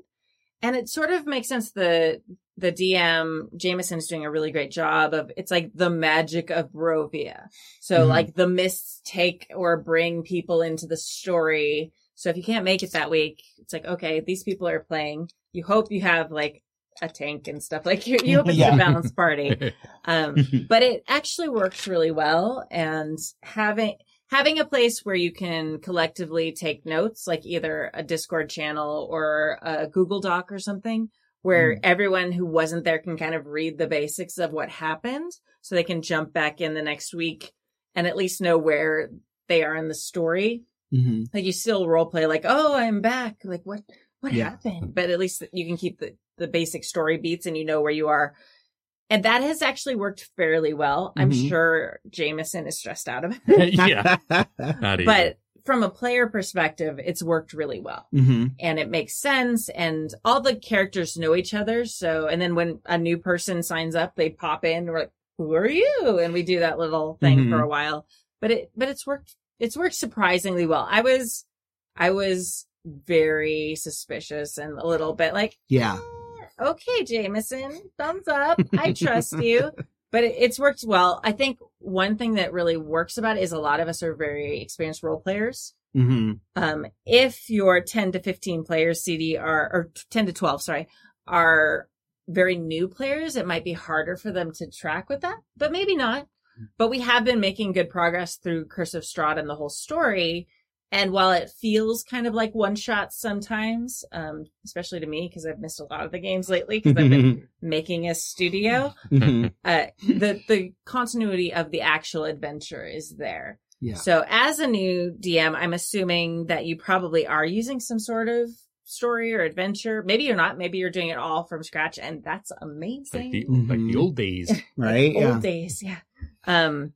And it sort of makes sense. The the DM Jameson is doing a really great job of it's like the magic of Barovia. So Mhm. like the mists take or bring people into the story. So if you can't make it that week, it's like okay, these people are playing. You hope you have like a tank and stuff like you. You hope it's Yeah. a balanced party. Um, but it actually works really well and having having a place where you can collectively take notes like either a discord channel or a google doc or something where everyone who wasn't there can kind of read the basics of what happened so they can jump back in the next week and at least know where they are in the story Mhm. like you still role play like oh i'm back like what what Yeah. happened but at least you can keep the the basic story beats and you know where you are and that has actually worked fairly well i'm Mhm. sure jameson is stressed out of it yeah, not easy. but from a player perspective it's worked really well Mhm. and it makes sense and all the characters know each other so and then when a new person signs up they pop in we're like who are you and we do that little thing Mhm. for a while but it but it's worked it's worked surprisingly well i was i was very suspicious and a little bit like Yeah. "Eh, okay jameson thumbs up i trust you but it, it's worked well i think one thing that really works about it is a lot of us are very experienced role players hmm um, if your 10 to 15 players CD are, or 10 to 12, sorry, are very new players, it might be harder for them to track with that, but maybe not. But we have been making good progress through Curse of Strahd and the whole story. And while it feels kind of like one shot sometimes, um, especially to me, because I've missed a lot of the games lately because I've been making a studio, Mhm. uh, the, the continuity of the actual adventure is there. Yeah. So as a new DM, I'm assuming that you probably are using some sort of story or adventure. Maybe you're not. Maybe you're doing it all from scratch, and that's like amazing. the like the old days. Right. Old Yeah. days, yeah. Um,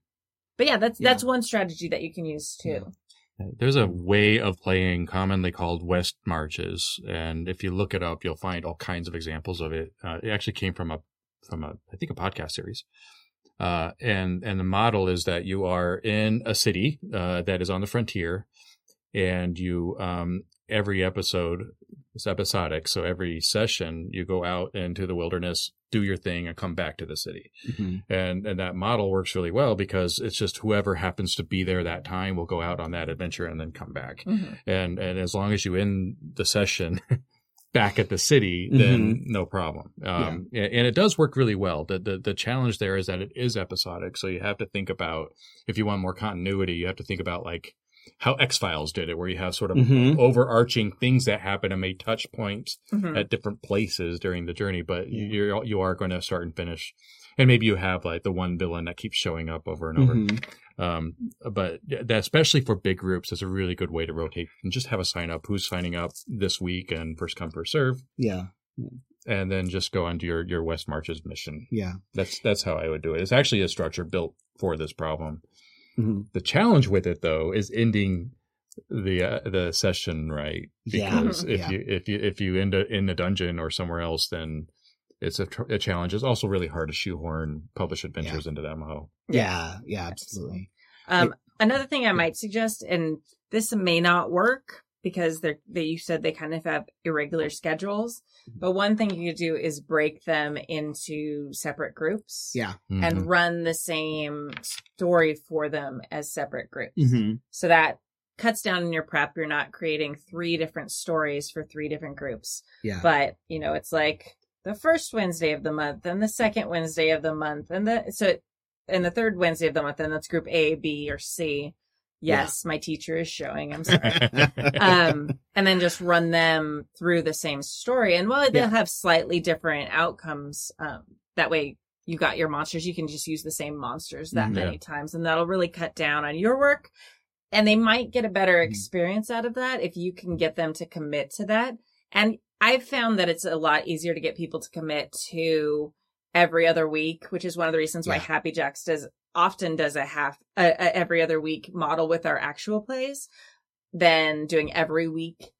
but yeah, that's Yeah. that's one strategy that you can use too. There's a way of playing commonly called West Marches, and if you look it up, you'll find all kinds of examples of it. Uh, it actually came from a from a I think a podcast series, uh, and and the model is that you are in a city uh, that is on the frontier, and you um, every episode is episodic. So every session you go out into the wilderness, do your thing, and come back to the city Mhm. and and that model works really well because it's just whoever happens to be there that time will go out on that adventure and then come back Mhm. and and as long as you end the session back at the city then no problem um and, and it does work really well the, the the challenge there is that it is episodic so you have to think about if you want more continuity you have to think about like how x-files did it where you have sort of Mhm. overarching things that happen and may touch points Mhm. at different places during the journey, but you're you are going to start and finish, and maybe you have like the one villain that keeps showing up over and over. Mhm. Um, but that especially for big groups is a really good way to rotate and just have a sign up who's signing up this week and first come first serve, Yeah. and then just go on to your your West Marches mission. Yeah. That's that's how I would do it. It's actually a structure built for this problem. Mhm. The challenge with it though is ending the uh, the session right Yeah. because if Yeah. you if you if you end up in a dungeon or somewhere else then it's a, tr- a challenge. It's also really hard to shoehorn publish adventures into that model. Yeah. Yeah. Absolutely. Um, another thing I might suggest, and this may not work because they're they you said they kind of have irregular schedules, but one thing you could do is break them into separate groups. Yeah. Mhm. and run the same story for them as separate groups. Mhm. So that cuts down in your prep. You're not creating three different stories for three different groups. Yeah. But, you know, it's like the first Wednesday of the month and the second Wednesday of the month and the so and the third Wednesday of the month, and that's group A, B, or C. Yes, my teacher is showing. I'm sorry. um, and then just run them through the same story. And while they'll Yeah. have slightly different outcomes, um, that way you got your monsters, you can just use the same monsters that Mhm. many times, and that'll really cut down on your work. And they might get a better Mhm. experience out of that if you can get them to commit to that. And I've found that it's a lot easier to get people to commit to every other week, which is one of the reasons why Happy Jacks does often does a half a, a every other week model with our actual plays than doing every week.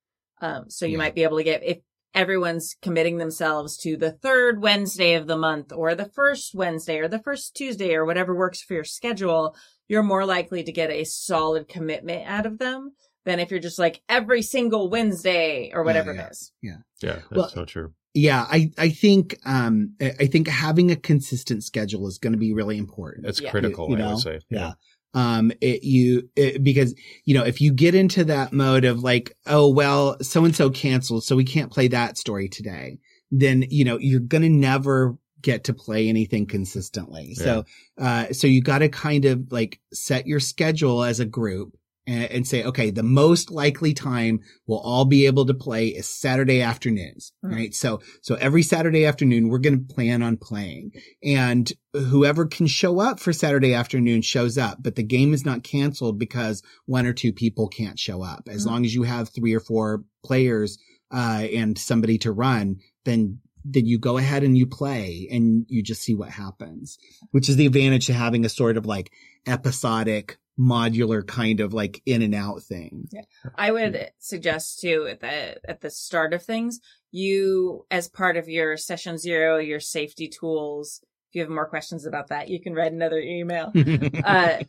Um, so you Yeah. might be able to get if everyone's committing themselves to the third Wednesday of the month or the first Wednesday or the first Tuesday or whatever works for your schedule, you're more likely to get a solid commitment out of them than if you're just like every single Wednesday or whatever yeah. it is. Yeah. Yeah, that's Well, so true. Yeah, I, I think um I I think having a consistent schedule is going to be really important. It's Yeah. critical, You I know? would say. Yeah. Um, it, you, it, because, you know, if you get into that mode of like, oh, well, so and so canceled, so we can't play that story today, then, you know, you're going to never get to play anything consistently. So, uh, so you got to kind of like set your schedule as a group and, and say, okay, the most likely time we'll all be able to play is Saturday afternoons, Mhm. right? So, so every Saturday afternoon, we're going to plan on playing and whoever can show up for Saturday afternoon shows up, but the game is not canceled because one or two people can't show up. As Mhm. long as you have three or four players, uh, and somebody to run, then then you go ahead and you play and you just see what happens, which is the advantage to having a sort of like episodic modular kind of like in and out thing. I would suggest too at the at the start of things, you as part of your session zero, your safety tools. If you have more questions about that, you can write another email. Uh,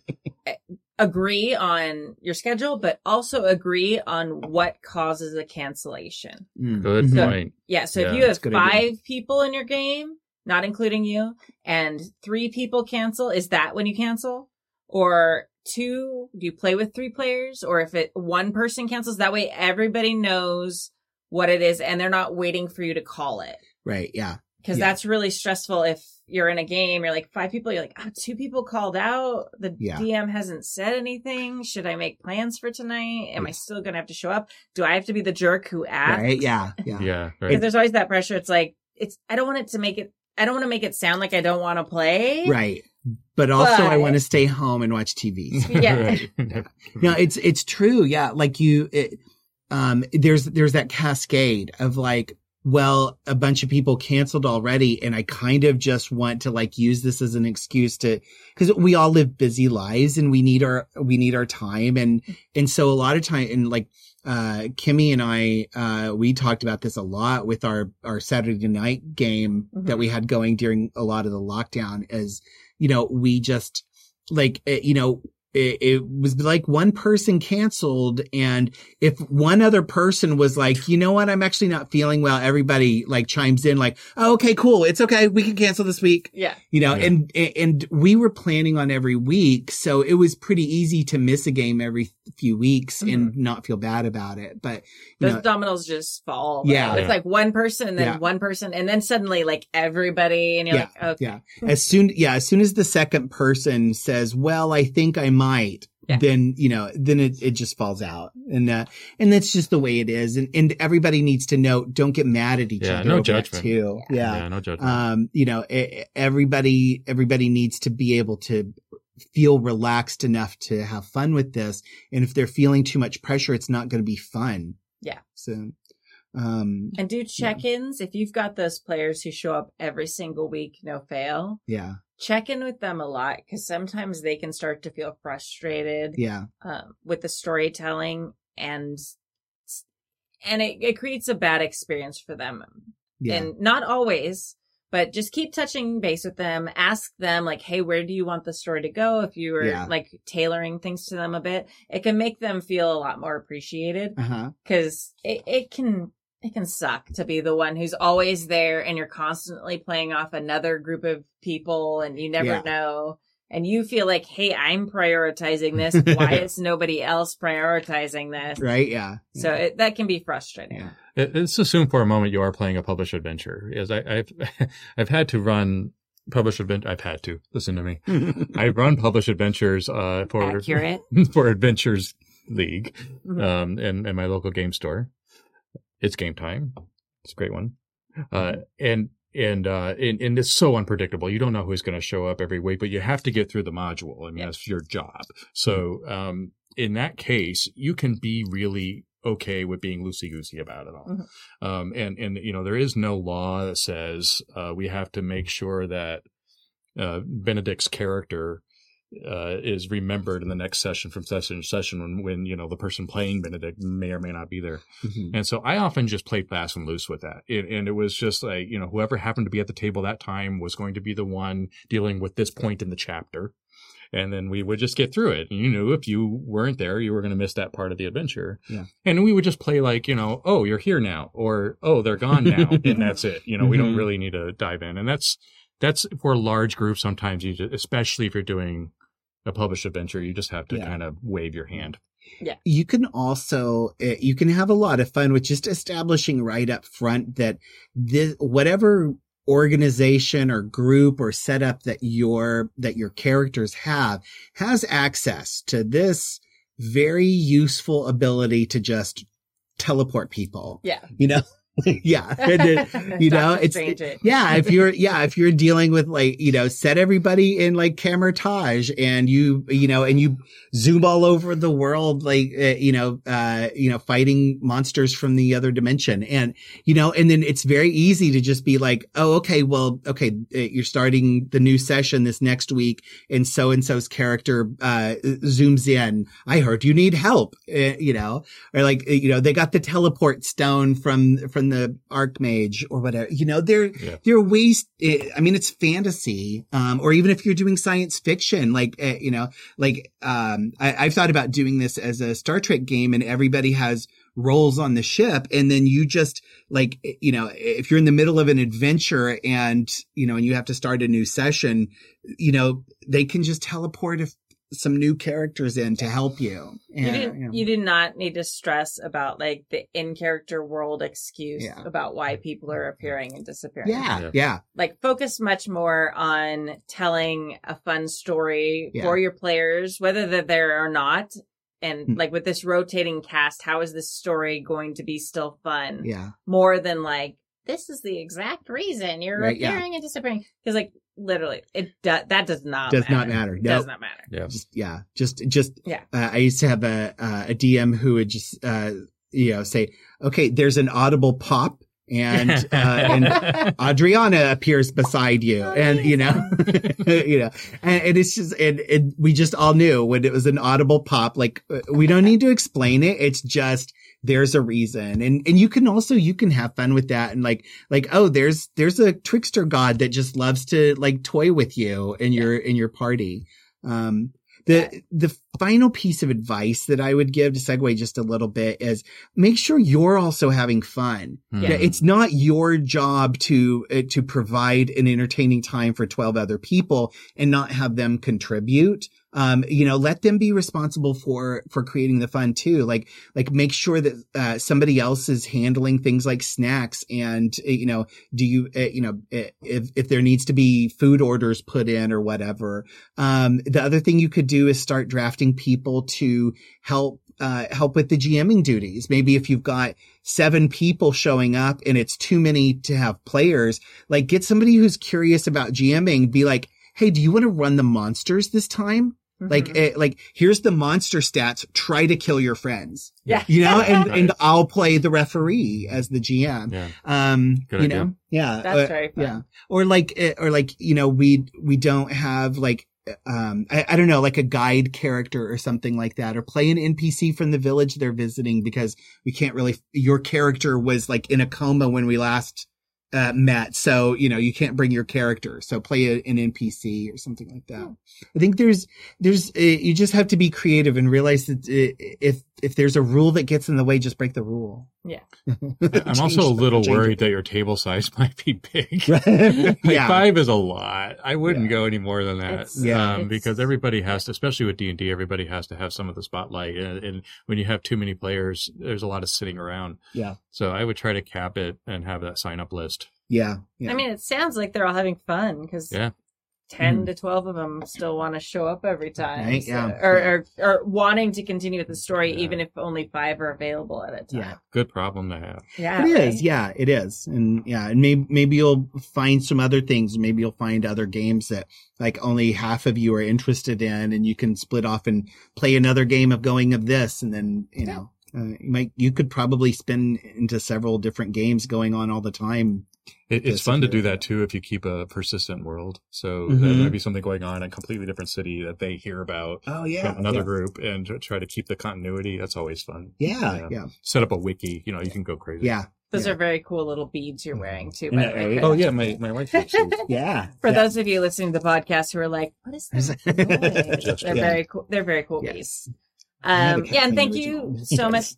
agree on your schedule, but also agree on what causes a cancellation. Mm. Good Mhm. point. Yeah. So Yeah, if you have that's a good idea. five people in your game, not including you, and three people cancel, is that when you cancel? Or two, do you play with three players? Or if it one person cancels, that way everybody knows what it is and they're not waiting for you to call it. Right. Yeah. Cause Yeah. that's really stressful if you're in a game, you're like five people, you're like, oh, two people called out. The Yeah. DM hasn't said anything. Should I make plans for tonight? Am I still gonna have to show up? Do I have to be the jerk who asks? Right. Yeah. Yeah. Yeah, Because there's always that pressure. It's like it's. I don't want it to make it. I don't want to make it sound like I don't want to play. Right. But also I want to stay home and watch TV. Yeah. Right. No, it's it's true. Yeah, like you, it, um, there's there's that cascade of like, well, a bunch of people canceled already, and I kind of just want to like use this as an excuse to, because we all live busy lives and we need our we need our time, and and so a lot of time, and like, uh, Kimmy and I, uh, we talked about this a lot with our our Saturday night game Mhm. that we had going during a lot of the lockdown, as you know, we just like, uh, you know, it, it was like one person canceled and if one other person was like you know what i'm actually not feeling well everybody like chimes in like oh, okay cool it's okay we can cancel this week Yeah. you know Yeah. and and we were planning on every week so it was pretty easy to miss a game every few weeks and mm-hmm. not feel bad about it but you Those know, dominoes just fall. Yeah. It's like one person, and then Yeah. one person, and then suddenly like everybody, and you're Yeah. like, okay. yeah as soon yeah as soon as the second person says well i think i might Yeah. then you know then it, it just falls out and uh and that's just the way it is and and everybody needs to know don't get mad at each Yeah, other no over that judgment. too yeah, Yeah, no judgment. um you know everybody everybody needs to be able to feel relaxed enough to have fun with this and if they're feeling too much pressure it's not going to be fun Yeah. so um And do check-ins if you've got those players who show up every single week, no fail. yeah Check in with them a lot because sometimes they can start to feel frustrated. yeah um, with the storytelling and and it, it creates a bad experience for them yeah and not always but just keep touching base with them ask them like hey where do you want the story to go if you were Yeah. like tailoring things to them a bit it can make them feel a lot more appreciated uh-huh because it, it can it can suck to be the one who's always there and you're constantly playing off another group of people and you never Yeah. know and you feel like hey i'm prioritizing this why is nobody else prioritizing this right yeah so it, that can be frustrating yeah It- Let's assume for a moment you are playing a published adventure. As I, I've, I've had to run published adventure. I've had to listen to me. I've run published adventures uh, for accurate for Adventurers League Mhm. um, in, in my local game store. It's game time. It's a great one. Uh, and and uh, and, and it's so unpredictable. You don't know who's going to show up every week, but you have to get through the module. I mean, Yeah. that's your job. So um, in that case, you can be really okay with being loosey goosey about it all. Mhm. Um, and and you know there is no law that says uh, we have to make sure that uh, Benedict's character uh, is remembered in the next session from session to session when, when, you know, the person playing Benedict may or may not be there. Mhm. And so I often just played fast and loose with that. It, and it was just like, you know, whoever happened to be at the table that time was going to be the one dealing with this point in the chapter. And then we would just get through it. And you knew if you weren't there, you were going to miss that part of the adventure. Yeah. And we would just play like, you know, oh, you're here now, or oh, they're gone now. and that's it. You know, we don't Mhm. really need to dive in. And that's, that's for large groups. Sometimes you just, especially if you're doing a published adventure, you just have to Yeah. kind of wave your hand. Yeah. You can also uh, you can have a lot of fun with just establishing right up front that this whatever organization or group or setup that your that your characters have has access to this very useful ability to just teleport people Yeah. you know yeah. It- you know it's it. yeah if you're yeah if you're dealing with like you know set everybody in like Kamar-Taj and you you know and you zoom all over the world like uh, you know uh you know fighting monsters from the other dimension. And you know and then it's very easy to just be like oh okay well okay uh, you're starting the new session this next week and so and so's character uh zooms in. I heard you need help uh, you know? Or like you know they got the teleport stone from from the archmage or whatever you know there Yeah. there are ways eh, i mean it's fantasy um or even if you're doing science fiction like uh, you know like um I, i've thought about doing this as a star trek game and everybody has roles on the ship and then you just like eh, you know if you're in the middle of an adventure and you know and you have to start a new session you know they can just teleport if some new characters in to help you You, And, didn't, you know. you did not need to stress about like the in character world excuse Yeah. about why people are appearing and disappearing. yeah Yeah. yeah Like focus much more on telling a fun story Yeah. for your players, whether they're there or not. And Hmm. like with this rotating cast, how is this story going to be still fun? yeah More than like, this is the exact reason you're Right, yeah. appearing and disappearing. Because like literally, it do- that does not does matter. not matter no Does not matter. Yeah. just yeah just just Yeah. uh, i used to have a uh, a dm who would just uh you know say okay there's an audible pop and uh and adriana appears beside you Oh, and you know you know and, and it's just and, and we just all knew when it was an audible pop like uh, we don't need to explain it. It's just there's a reason. And and you can also you can have fun with that and like like oh there's there's a trickster god that just loves to like toy with you in your in your party. Um the the final piece of advice that I would give to segue just a little bit is make sure you're also having fun. Mhm. Yeah, it's not your job to uh, to provide an entertaining time for 12 other people and not have them contribute. Um, you know, let them be responsible for for creating the fun too. Like like make sure that uh, somebody else is handling things like snacks and uh, you know, do you uh, you know uh, if if there needs to be food orders put in or whatever. Um, the other thing you could do is start drafting people to help uh, help with the GMing duties. Maybe if you've got seven people showing up and it's too many to have players, like get somebody who's curious about GMing. Be like, hey, do you want to run the monsters this time? Like, Mhm. eh, like here's the monster stats. Try to kill your friends. yeah. You know, and Right. and I'll play the referee as the GM. Yeah. Um, Good you idea. know, yeah, That's uh, very fun. yeah, or like, uh, or like, you know, we we don't have like, um, I, I don't know, like a guide character or something like that, or play an NPC from the village they're visiting because we can't really. Your character was like in a coma when we last uh, met, so you know you can't bring your character, so play a, an NPC or something like that. I think there's there's uh, you just have to be creative and realize that uh, if if there's a rule that gets in the way, just break the rule. Yeah. I'm also a little worried that your table size might be big. Like yeah. five is a lot. I wouldn't Yeah. go any more than that. It's- Yeah. um, it's- because everybody has to, especially with D and D, everybody has to have some of the spotlight. And, and when you have too many players, there's a lot of sitting around. Yeah. So I would try to cap it and have that sign up list. Yeah. Yeah. I mean, it sounds like they're all having fun because Yeah. 10 Mhm. to 12 of them still want to show up every time. Right, so- yeah. Or, or, or wanting to continue with the story, Yeah. even if only five are available at a time. Yeah. Good problem to have. Yeah. It right? is, yeah, it is, and yeah, and maybe maybe you'll find some other things. Maybe you'll find other games that like only half of you are interested in, and you can split off and play another game of going of this, and then you know, uh, you might you could probably spin into several different games going on all the time It, it's fun to do that too if you keep a persistent world. So there Mhm. might be something going on in a completely different city that they hear about Oh yeah, from another yeah. group and try to keep the continuity. That's always fun. Yeah, Yeah. yeah, Set up a wiki, you know, you can go crazy. yeah, Those Yeah. are very cool little beads you're wearing too. By Yeah, way. Oh yeah, my, my wife yeah. For yeah. those of you listening to the podcast who are like, "What is this?" they're Yeah. very cool. They're very cool Yes. beads. I have a Um, yeah, and thank you so much.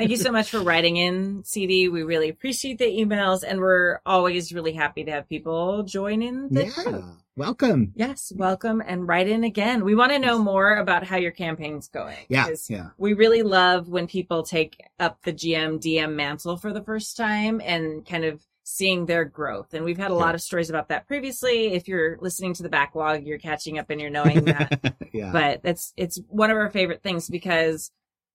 Thank you so much for writing in, CD. We really appreciate the emails, and we're always really happy to have people join in the Yeah. group. Welcome. Yes, welcome and write in again. We want to know more about how your campaign's going. Yeah, yeah. We really love when people take up the GM DM mantle for the first time and kind of seeing their growth. And we've had a lot of stories about that previously. If you're listening to the backlog, you're catching up and you're knowing that. yeah. but it's it's one of our favorite things because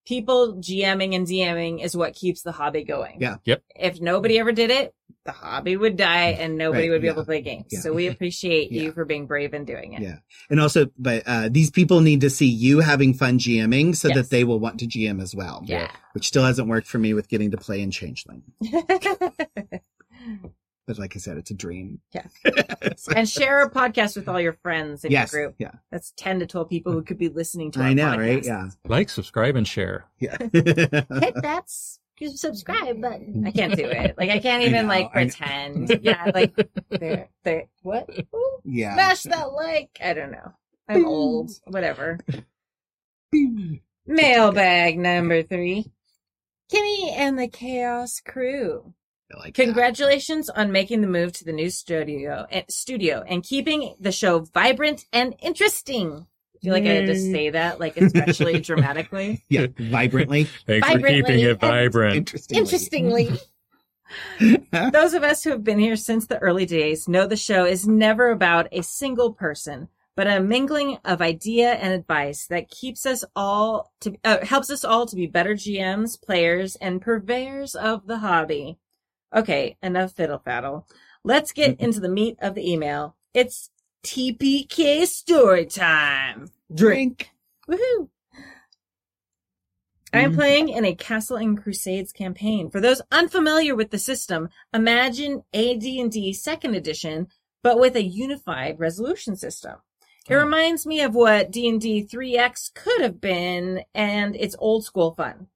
people GMing and DMing is what keeps the hobby going. Yeah. Yep. If nobody ever did it, the hobby would die and nobody Right, would be yeah. able to play games. Yeah. So we appreciate Yeah. you for being brave and doing it. Yeah. And also, but uh, these people need to see you having fun GMing so Yes. that they will want to GM as well. Yeah. Which still hasn't worked for me with getting to play in Changeling. But like I said, it's a dream. Yeah. and share our podcast with all your friends in yes. your group. Yeah. That's 10 to 12 people who could be listening to our I know, podcast. right? Yeah. Like, subscribe, and share. Yeah. Hit that subscribe button. I can't do it. Like I can't I even know, like pretend. yeah, like there, there. What? Ooh, yeah. Smash that like. I don't know. I'm old. Whatever. Mailbag number three. Kimmy and the Chaos Crew. I like that. Congratulations on making the move to the new studio and studio and keeping the show vibrant and interesting. I feel like I had to say that like especially dramatically. Yeah. Vibrantly. Thanks for keeping it vibrant. Interestingly. Interestingly, those of us who have been here since the early days know the show is never about a single person, but a mingling of idea and advice that keeps us all to uh, helps us all to be better GMs, players, and purveyors of the hobby. Okay, enough fiddle faddle. Let's get into the meat of the email. It's TPK story time. Drink. Woohoo! I'm Mhm. playing in a Castle and Crusades campaign. For those unfamiliar with the system, imagine AD&D second edition, but with a unified resolution system. It Oh. reminds me of what D&D 3X could have been, and it's old school fun.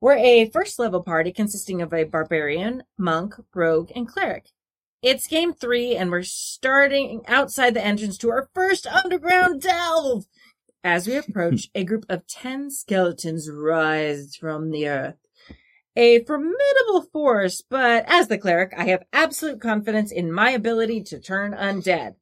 We're a first level party consisting of a barbarian, monk, rogue, and cleric. It's game three, and we're starting outside the entrance to our first underground delve. As we approach, a group of ten skeletons rise from the earth. A formidable force, but as the cleric, I have absolute confidence in my ability to turn undead.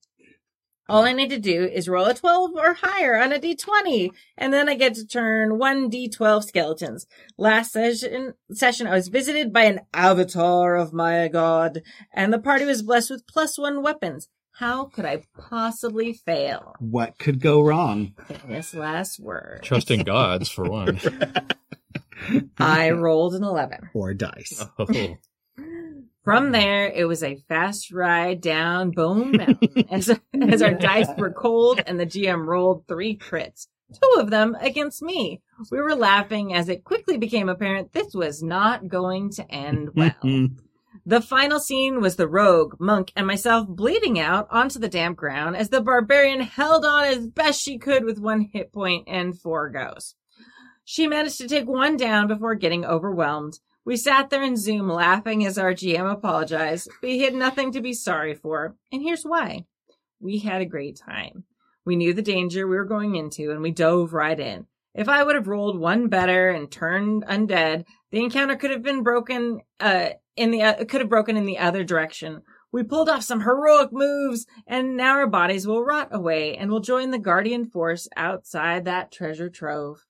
All I need to do is roll a 12 or higher on a d20, and then I get to turn one d12 skeletons. Last session, session I was visited by an avatar of my god, and the party was blessed with plus one weapons. How could I possibly fail? What could go wrong? This last word. Trusting gods, for one. I rolled an 11. Or dice. Oh. From there, it was a fast ride down Bone Mountain as, as our dice were cold and the GM rolled three crits, two of them against me. We were laughing as it quickly became apparent this was not going to end well. Mm-hmm. The final scene was the rogue, monk, and myself bleeding out onto the damp ground as the barbarian held on as best she could with one hit point and four goes. She managed to take one down before getting overwhelmed. We sat there in Zoom laughing as our GM apologized, but he had nothing to be sorry for. And here's why. We had a great time. We knew the danger we were going into and we dove right in. If I would have rolled one better and turned undead, the encounter could have been broken, uh, in the, uh, could have broken in the other direction. We pulled off some heroic moves and now our bodies will rot away and will join the guardian force outside that treasure trove.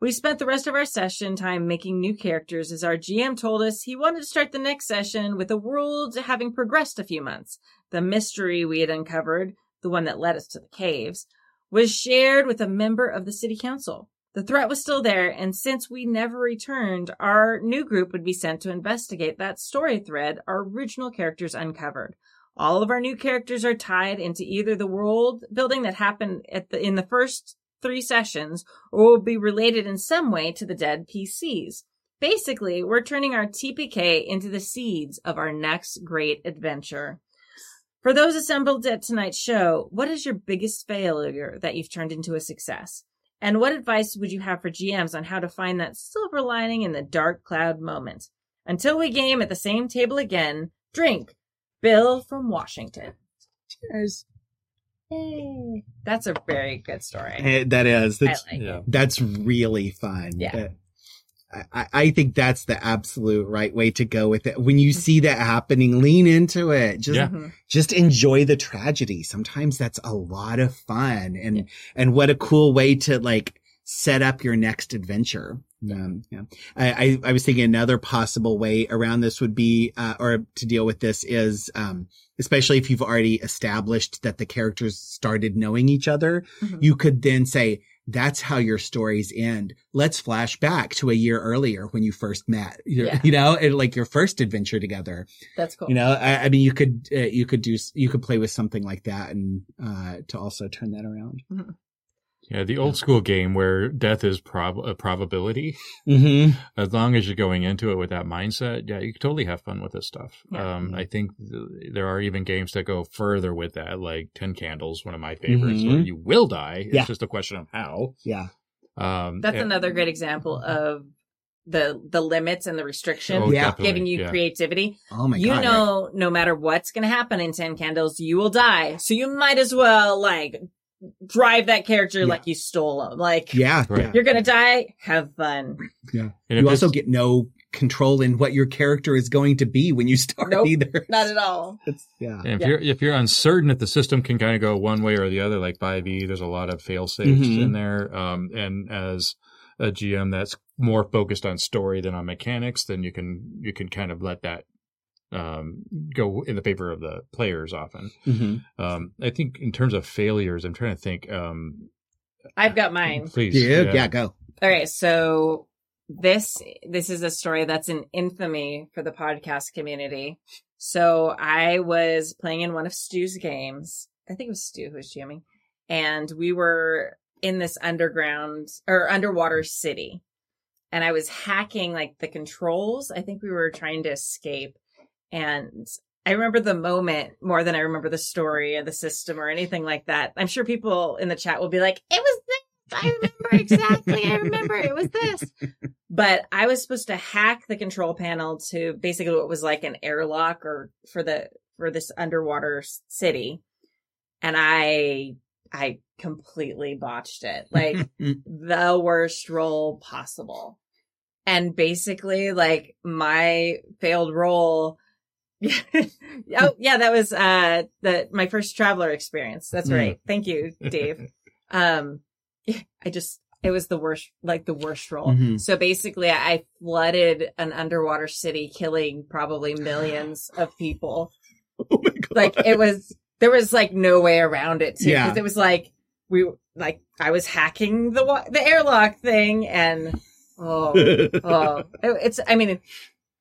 We spent the rest of our session time making new characters as our GM told us he wanted to start the next session with the world having progressed a few months. The mystery we had uncovered, the one that led us to the caves, was shared with a member of the city council. The threat was still there, and since we never returned, our new group would be sent to investigate that story thread our original characters uncovered. All of our new characters are tied into either the world building that happened at the in the first three sessions or will be related in some way to the dead PCs. Basically, we're turning our TPK into the seeds of our next great adventure. For those assembled at tonight's show, what is your biggest failure that you've turned into a success? And what advice would you have for GMs on how to find that silver lining in the dark cloud moment? Until we game at the same table again, drink. Bill from Washington. Cheers. Yay. That's a very good story. Eh, That is. That's, I like Yeah. that's really fun. Yeah. Uh, I, I- I think that's the absolute right way to go with it. When you see that happening, lean into it. Just, Yeah. Mhm. just enjoy the tragedy. Sometimes that's a lot of fun and, Yeah. and what a cool way to like set up your next adventure. Um, yeah. I, I, I was thinking another possible way around this would be, uh, or to deal with this is, um, especially if you've already established that the characters started knowing each other, Mhm. you could then say, that's how your stories end. Let's flash back to a year earlier when you first met, you Yeah. you know, and like your first adventure together. That's cool. You know, I, I mean, you could, uh, you could do, you could play with something like that and, uh, to also turn that around. Yeah, the old school game where death is prob- a probability. Mm-hmm. As long as you're going into it with that mindset, yeah, you can totally have fun with this stuff. Yeah. Um, I think th- there are even games that go further with that, like Ten Candles, one of my favorites, where Mhm. you will die. It's Yeah. just a question of how. Yeah. Um, That's and- another great example of the the limits and the restrictions Oh, Yeah. giving you yeah. creativity. Oh my you God. know, no matter what's going to happen in Ten Candles, you will die. So you might as well like drive that character Yeah. like you stole them. Like Yeah. Right. You're going to die. Have fun. And You also get no control in what your character is going to be when you start Nope. either. Not at all. It's, yeah. And if Yeah. you're if you're uncertain if the system can kind of go one way or the other, like 5e, there's a lot of fail safes Mhm. in there. Um, and as a GM that's more focused on story than on mechanics, then you can you can kind of let that um, go in the favor of the players often. Mm-hmm. Um, I think in terms of failures, I'm trying to think. Um, I've got mine. please, Yeah, yeah. Go. All right, so this this is a story that's an infamy for the podcast community. So I was playing in one of Stu's games. I think it was Stu who was jamming, and we were in this underground or underwater city, and I was hacking like the controls. I think we were trying to escape, and I remember the moment more than I remember the story or the system or anything like that. I'm sure people in the chat will be like, "It was this." I remember exactly. I remember it was this. But I was supposed to hack the control panel to basically what was like an airlock or for the for this underwater city. And I I completely botched it. Like the worst role possible. And basically like my failed roll oh yeah, that was uh the my first Traveller experience. That's Hmm. right. Thank you, Dave. Um I just it was the worst like the worst roll. Mhm. So basically I flooded an underwater city killing probably millions of people. oh my God. Like it was there was like no way around it too Yeah. because it was like we like I was hacking the the airlock thing and oh oh It- it's i mean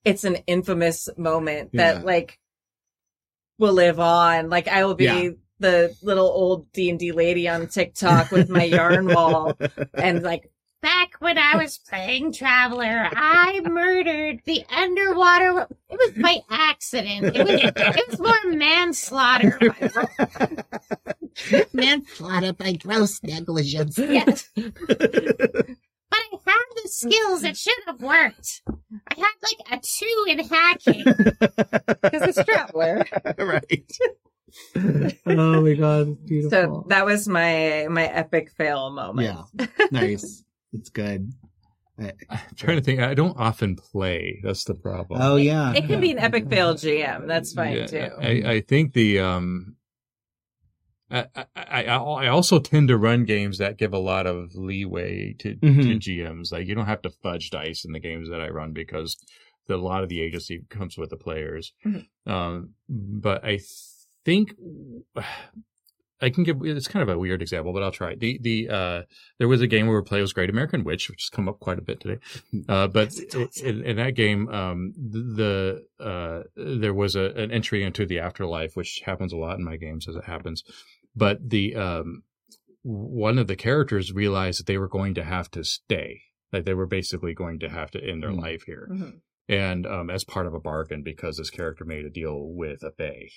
it's an infamous moment Yeah. that like will live on like i will be Yeah. the little old d&d lady on tiktok with my yarn wall and like Back when I was playing Traveller, I murdered the underwater. It was by accident. It was, it was more manslaughter. Manslaughter by gross negligence. Yes. But I had the skills. It should have worked. I had like a two in hacking. because it's Traveller right. oh my God. so that was my my epic fail moment yeah. Nice. It's good. I'm trying to think. I don't often play. That's the problem. Oh yeah. it can be an epic fail gm that's fine Yeah, too I, I think the um, I, I I also tend to run games that give a lot of leeway to, to Mhm. GMs. Like you don't have to fudge dice in the games that I run because the, a lot of the agency comes with the players. Mhm. Um, but I think I can give it's kind of a weird example, but I'll try. The the uh there was a game where we played was Great American Witch, which has come up quite a bit today. Uh but in, in that game um the uh there was a, an entry into the afterlife, which happens a lot in my games as it happens. But the um one of the characters realized that they were going to have to stay that they were basically going to have to end their Mm. life here. Mhm. And um, as part of a bargain, because this character made a deal with a Fae,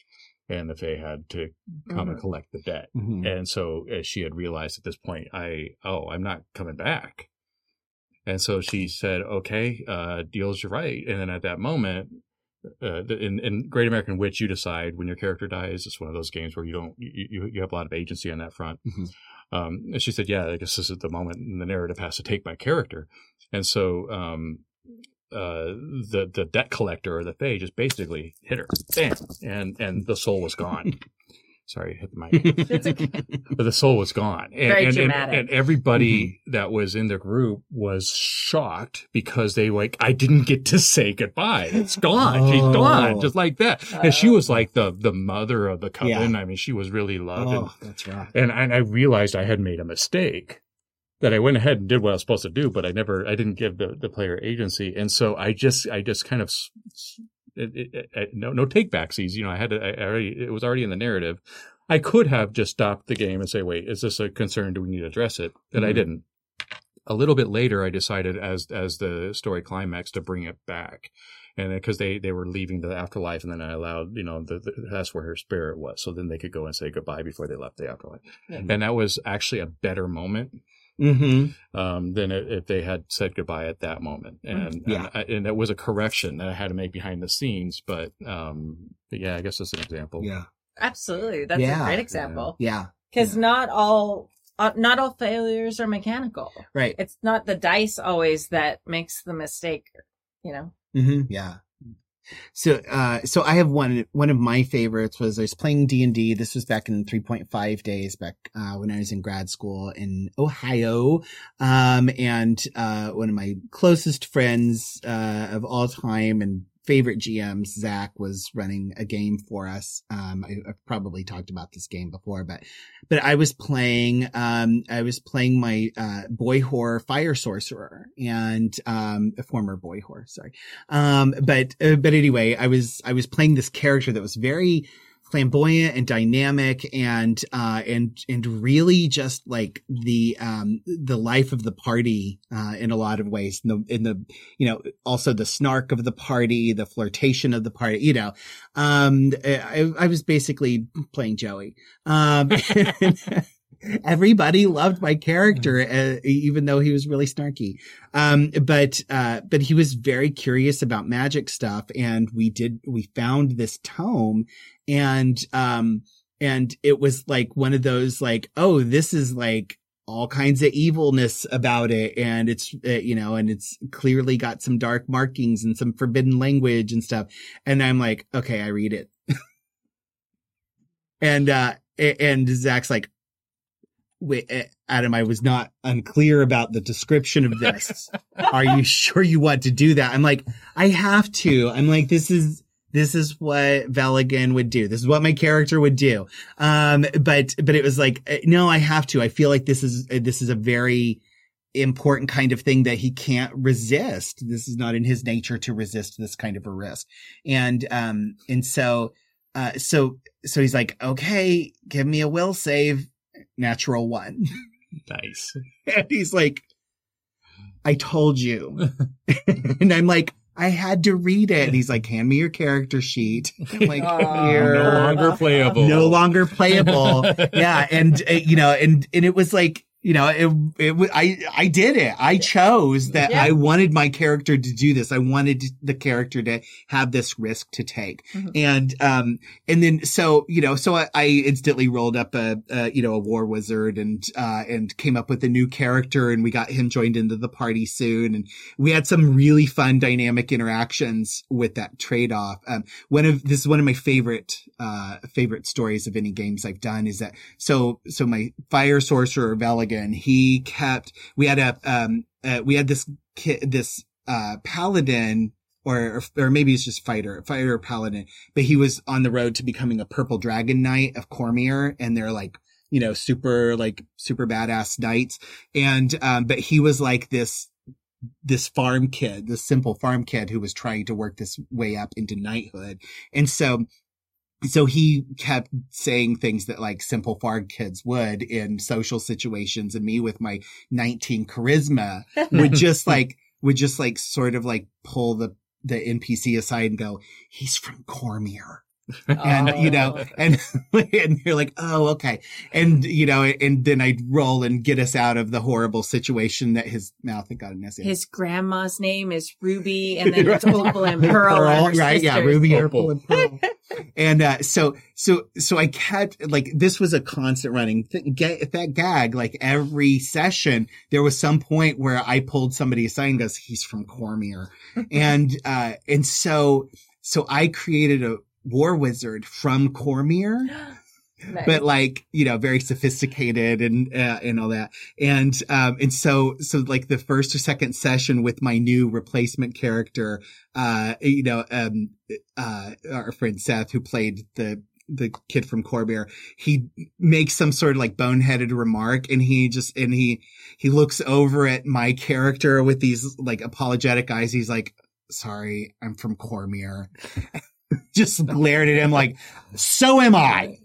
and the Fae had to come and Mhm. collect the debt. Mhm. And so as she had realized at this point, I, oh, I'm not coming back. And so she said, okay, uh, deal's your right. And then at that moment, uh, in, in Great American Witch, you decide when your character dies. It's one of those games where you don't, you, you, have a lot of agency on that front. Mhm. Um, and she said, yeah, I guess this is the moment and the narrative has to take my character. And so, um, uh, the, the debt collector or the Fae just basically hit her, bam, and, and the soul was gone. Sorry, I hit the mic It's okay. but the soul was gone. And, Very and, and, dramatic. and everybody mm-hmm. that was in the group was shocked because they like, I didn't get to say goodbye. It's gone. She's oh. gone. Just like that. and she Oh. was like the, the mother of the coven. I mean, she was really loved. Oh, that's rough. And, and I realized I had made a mistake that I went ahead and did what I was supposed to do, but I never, I didn't give the, the player agency. And so I just, I just kind of, s- s- it, it, it, no, no take backsies. You know, I had to, I already, it was already in the narrative. I could have just stopped the game and say, wait, is this a concern? Do we need to address it? But I Mhm. didn't. A little bit later, I decided as, as the story climax to bring it back. And because they, they were leaving the afterlife and then I allowed, you know, the, the, that's where her spirit was. So then they could go and say goodbye before they left the afterlife. Yeah. And that was actually a better moment Mm-hmm. um, than if they had said goodbye at that moment. And, Yeah. and, I- and it was a correction that I had to make behind the scenes. But, um, but yeah, I guess that's an example. Yeah. Absolutely. That's Yeah. a great example. Yeah. Because not all uh, not all failures are mechanical. Right. It's not the dice always that makes the mistake. You know. Mm-hmm. Yeah. So, uh, so I have one, one of my favorites was I was playing D and D. This was back in 3.5 days back, uh, when I was in grad school in Ohio. Um, and, uh, one of my closest friends, uh, of all time and favorite GMs, Zach was running a game for us. Um, I, I've probably talked about this game before, but, but I was playing, um, I was playing my, uh, boy horror fire sorcerer and, um, a former boy horror, sorry. Um, but, uh, but anyway, I was, I was playing this character that was very flamboyant and dynamic and, uh, and, and really just like the, um, the life of the party, uh, in a lot of ways. In the, in the, you know, also the snark of the party, the flirtation of the party, you know, um, I, I was basically playing Joey. Um, everybody loved my character, uh, even though he was really snarky. Um, but, uh, but he was very curious about magic stuff. And we did, we found this tome and, um, and it was like one of those like, oh, this is like, all kinds of evilness about it. And it's uh, you know and it's clearly got some dark markings and some forbidden language and stuff. And i'm like okay i read it. And uh and zach's like wait uh, adam i was not unclear about the description of this. Are you sure you want to do that? I'm like i have to. I'm like this is this is what Veligan would do. This is what my character would do. Um, but, but it was like, uh, no, I have to. I feel like this is, uh, this is a very important kind of thing that he can't resist. This is not in his nature to resist this kind of a risk. And, um, and so, uh, so, so he's like, okay, give me a will save, natural one. Nice. and he's like, I told you. and I'm like, I had to read it. And he's like, hand me your character sheet. I'm like, Aw. here. No longer playable. No longer playable. yeah. And, uh, you know, and, and it was like, you know, it, it, I, I did it. I chose that Yeah. I wanted my character to do this. I wanted the character to have this risk to take. Mhm. And, um, and then, so, you know, so I, I instantly rolled up a, a, you know, a war wizard and, uh, and came up with a new character and we got him joined into the party soon. And we had some really fun dynamic interactions with that trade off. Um, one of, this is one of my favorite, uh, favorite stories of any games I've done is that, so, so my fire sorcerer Veligan, he kept, we had a, um, uh, we had this kid, this, uh, paladin or, or maybe it's just fighter, fighter paladin, but he was on the road to becoming a purple dragon knight of Cormyr and they're like, you know, super, like super badass knights. And, um, but he was like this, this farm kid, this simple farm kid who was trying to work this way up into knighthood. And so so he kept saying things that like simple fard kids would in social situations and me with my 19 charisma would just like would just like sort of like pull the the npc aside and go he's from Cormyr and you know Oh. and and you're like oh okay and you know and then i'd roll and get us out of the horrible situation that his mouth had gotten us in His grandma's name is Ruby, and then it's Right. Opal and Pearl, are her right? Yeah. Ruby, Opal. Opal, and Pearl. and uh, so, so, so I kept like this was a constant running th- ga- that gag. Like every session, there was some point where I pulled somebody aside and goes, "He's from Cormyr," and uh, and so, so I created a war wizard from Cormyr Nice. but like you know very sophisticated and uh, and all that and um and so so like the first or second session with my new replacement character uh you know um uh our friend Seth who played the the kid from Cormyr, he makes some sort of like boneheaded remark and he just, and he, he looks over at my character with these like apologetic eyes. He's like, sorry, I'm from Cormyr. just glared at him like, so am I.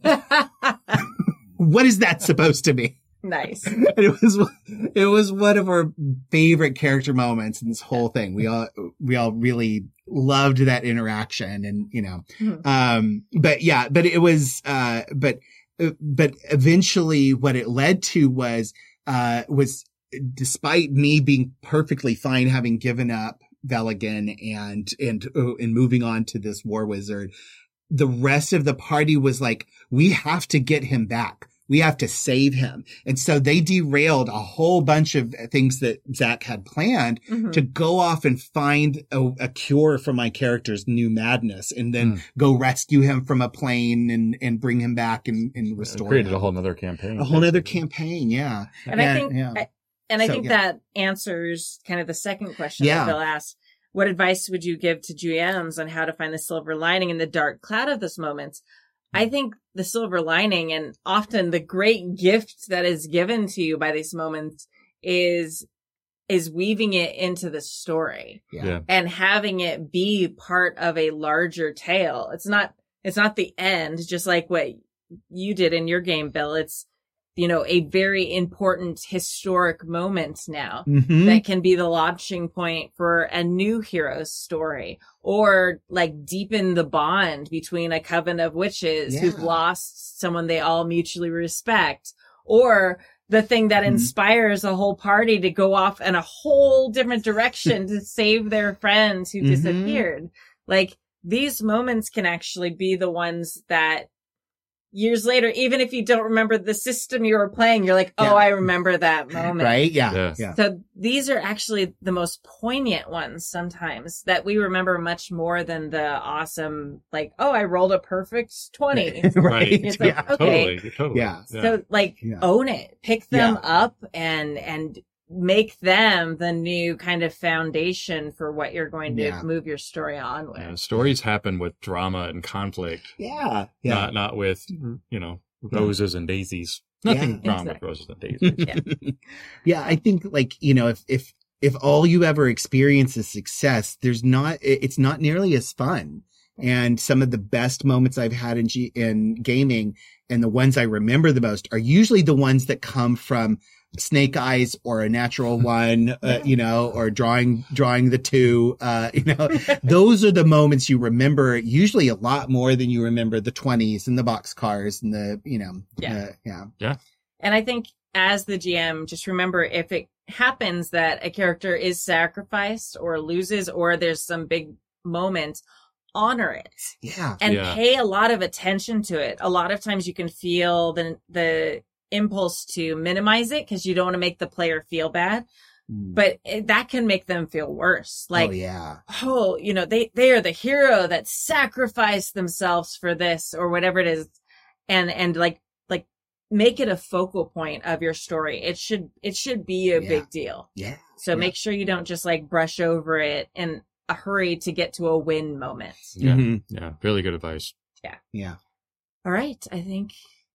What is that supposed to be? nice. And it was it was one of our favorite character moments in this whole thing. We all we all really loved that interaction, and you know, Mhm. um, but yeah, but it was, uh, but but eventually, what it led to was uh was despite me being perfectly fine having given up Veligan and and uh, and moving on to this war wizard, the rest of the party was like, we have to get him back. We have to save him. And so they derailed a whole bunch of things that Zach had planned Mhm. to go off and find a, a cure for my character's new madness and then Hmm. go rescue him from a plane and, and bring him back and, and restore created him. a whole nother campaign. a whole other campaign. Yeah. And I think, yeah. I, and I So, think yeah. that answers kind of the second question Yeah. that Bill asked. What advice would you give to GMs on how to find the silver lining in the dark cloud of this moment? I mm. think the silver lining and often the great gift that is given to you by these moments is, is weaving it into the story Yeah. and having it be part of a larger tale. It's not, it's not the end, just like what you did in your game, Bill. It's, you know, a very important historic moment now Mhm. that can be the launching point for a new hero's story or like deepen the bond between a coven of witches who've lost someone they all mutually respect or the thing that Mhm. inspires a whole party to go off in a whole different direction to save their friends who Mhm. disappeared. Like these moments can actually be the ones that years later, even if you don't remember the system you were playing, you're like, oh, Yeah. I remember that moment. right. Yeah. Yeah. Yeah. So these are actually the most poignant ones sometimes that we remember much more than the awesome, like, oh, I rolled a perfect 20. right. It's like, yeah. okay. Totally. Totally. Yeah. So like Yeah. own it, pick them Yeah. up and, and make them the new kind of foundation for what you're going to Yeah. move your story on with. Yeah, stories happen with drama and conflict, Yeah. Yeah. not not with you know roses and daisies. Yeah. Nothing wrong with roses and daisies. yeah, I think like, you know, if, if, if all you ever experience is success, there's not, it's not nearly as fun. And some of the best moments I've had in G, in gaming and the ones I remember the most are usually the ones that come from snake eyes or a natural one, uh, you know, or drawing, drawing the two, uh, you know, those are the moments you remember usually a lot more than you remember the 20s and the box cars and the, you know, Yeah. uh, yeah. And I think as the GM, just remember if it happens that a character is sacrificed or loses or there's some big moment, honor it Yeah. and Yeah. pay a lot of attention to it. A lot of times you can feel the, the impulse to minimize it because you don't want to make the player feel bad, but it, that can make them feel worse. Like, oh, yeah. oh, you know, they, they are the hero that sacrificed themselves for this or whatever it is. And, and like, like make it a focal point of your story. It should, it should be a Yeah. big deal. Yeah. So Yeah. make sure you don't just like brush over it in a hurry to get to a win moment. Yeah, Mhm. yeah, really good advice. Yeah. Yeah. All right. I think,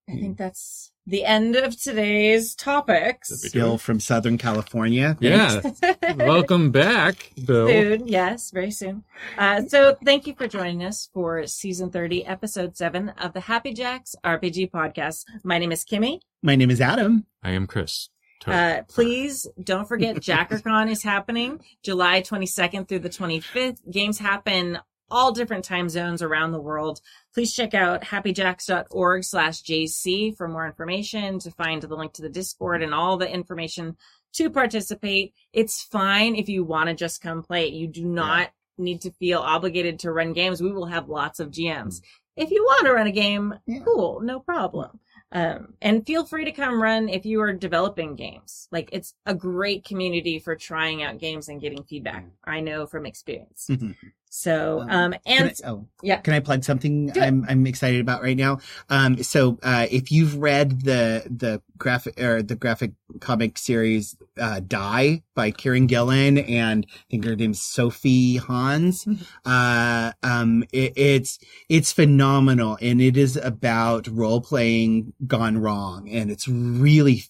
I Mm. think that's, the end of today's topics. Bill from Southern California. Yeah. Welcome back, Bill. Soon, yes, very soon. Uh, so thank you for joining us for season 30, episode 7 of the Happy Jacks RPG podcast. My name is Kimmy. My name is Adam. I am Chris. Uh, please don't forget JackerCon is happening July 22nd through the 25th. Games happen all different time zones around the world. Please check out happyjacks.org slash JC for more information to find the link to the Discord and all the information to participate. It's fine if you want to just come play it. You do not need to feel obligated to run games. We will have lots of GMs. Mm. If you want to run a game, Yeah. cool, no problem. Um, and feel free to come run if you are developing games. Like it's a great community for trying out games and getting feedback. Mm. I know from experience. Mm-hmm. So, Um, um, Can and I, oh, yeah. Can I plug something I'm I'm excited about right now? Um, so uh, if you've read the the graphic or the graphic comic series uh, Die by Kieran Gillen and I think her name's Sophie Hans, Mm-hmm. uh, um, it, it's it's phenomenal and it is about role playing gone wrong and it's really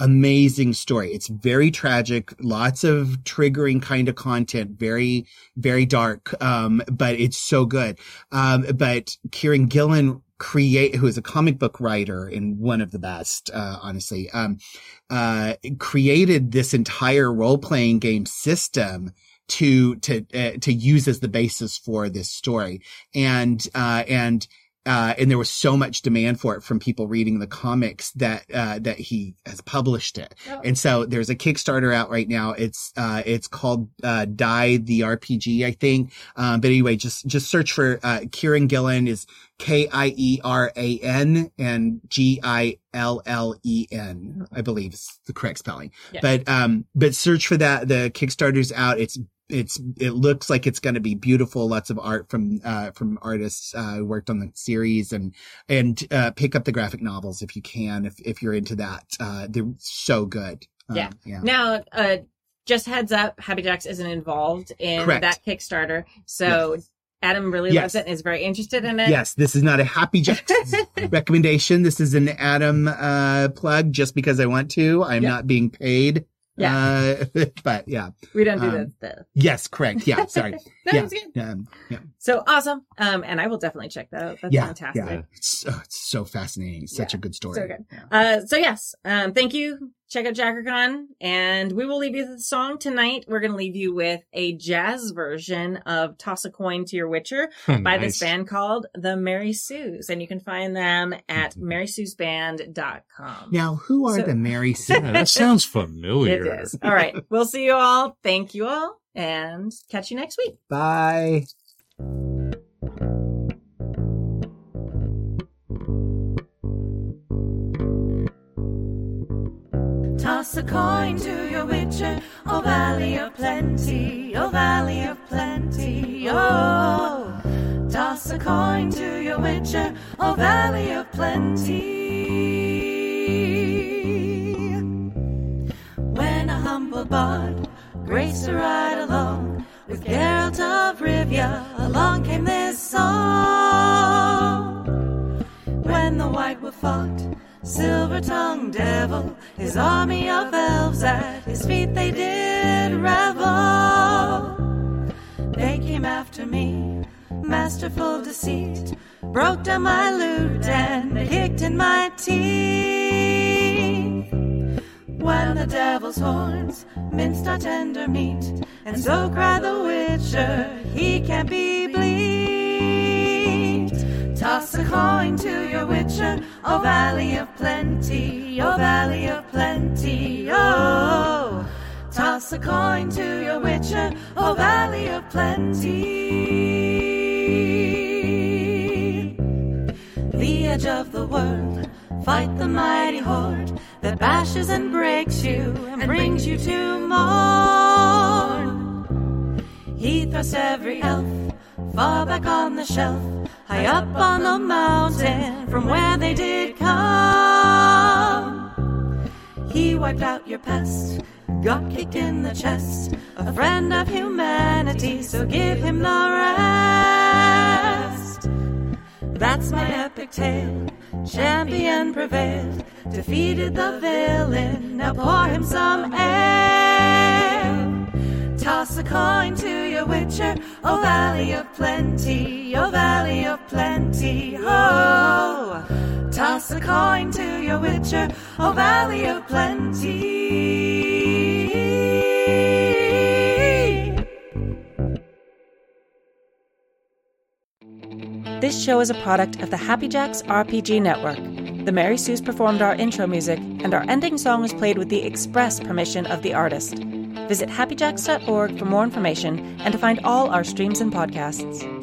amazing story. It's very tragic, lots of triggering kind of content, very very dark, um, but it's so good. Um, but Kieran Gillen create, who is a comic book writer and one of the best, uh, honestly, um, uh, created this entire role playing game system to, to, uh, to use as the basis for this story. And, uh, and, uh, and there was so much demand for it from people reading the comics that, uh, that he has published it. Oh. And so there's a Kickstarter out right now. It's, uh, it's called, uh, Die the RPG, I think. Um, but anyway, just, just search for, uh, Kieran Gillen is K-I-E-R-A-N and G-I-L-L-E-N, I believe is the correct spelling. Yeah. But, um, but search for that. The Kickstarter's out. It's, it's, it looks like it's going to be beautiful. Lots of art from, uh, from artists, uh, who worked on the series and, and, uh, pick up the graphic novels if you can, if, if you're into that. Uh, they're so good. Um, Yeah. Yeah. now, uh, just heads up, Happy Jacks isn't involved in Correct. that Kickstarter. So Adam really Yes. loves it and is very interested in it. Yes, this is not a happy Jack recommendation. This is an Adam uh plug just because I want to. I'm Yeah. not being paid. Uh but yeah. We don't do Um, stuff. Yes, correct. Yeah, sorry. That yeah. was good. Um, yeah. So awesome. Um, and I will definitely check that out. That's Yeah, fantastic. yeah. It's, oh, it's so fascinating. Such Yeah, a good story. so good. Yeah. Uh, so yes, um, thank you. Check out JackerCon, and we will leave you with the song tonight. We're going to leave you with a jazz version of "Toss a Coin to Your Witcher" by this band called the Mary Sues, and you can find them at marysuesband.com. Now, who are So- the Mary Sue? Yeah, that sounds familiar. It is. All right. We'll see you all. Thank you all, and catch you next week. Bye. Toss a coin to your witcher, oh valley of plenty, oh valley of plenty, oh. Toss a coin to your witcher, oh valley of plenty. When a humble bard graced a ride along with Geralt of Rivia, along came this song. When the white wolf fought, silver tongued devil, his army of elves at his feet they did revel. They came after me, masterful deceit, broke down my lute and kicked in my teeth. When the devil's horns minced our tender meat, and so cried the witcher, he can't be bleed. Toss a coin to your witcher, oh valley of plenty, oh valley of plenty, oh. Toss a coin to your witcher, oh valley of plenty. The edge of the world, fight the mighty horde that bashes and breaks you and brings you to mourn. He thrusts every elf far back on the shelf, high up on the mountain from where they did come. He wiped out your pest, got kicked in the chest, a friend of humanity, so give him the rest. That's my epic tale. champion prevailed, defeated the villain. Now pour him some ale. Toss a coin to your witcher, O Valley of Plenty, O Valley of Plenty, ho! Toss a coin to your witcher, O Valley of Plenty. This show is a product of the Happy Jacks RPG Network. The Mary Sue's performed our intro music, and our ending song was played with the express permission of the artist. Visit happyjacks.org for more information and to find all our streams and podcasts.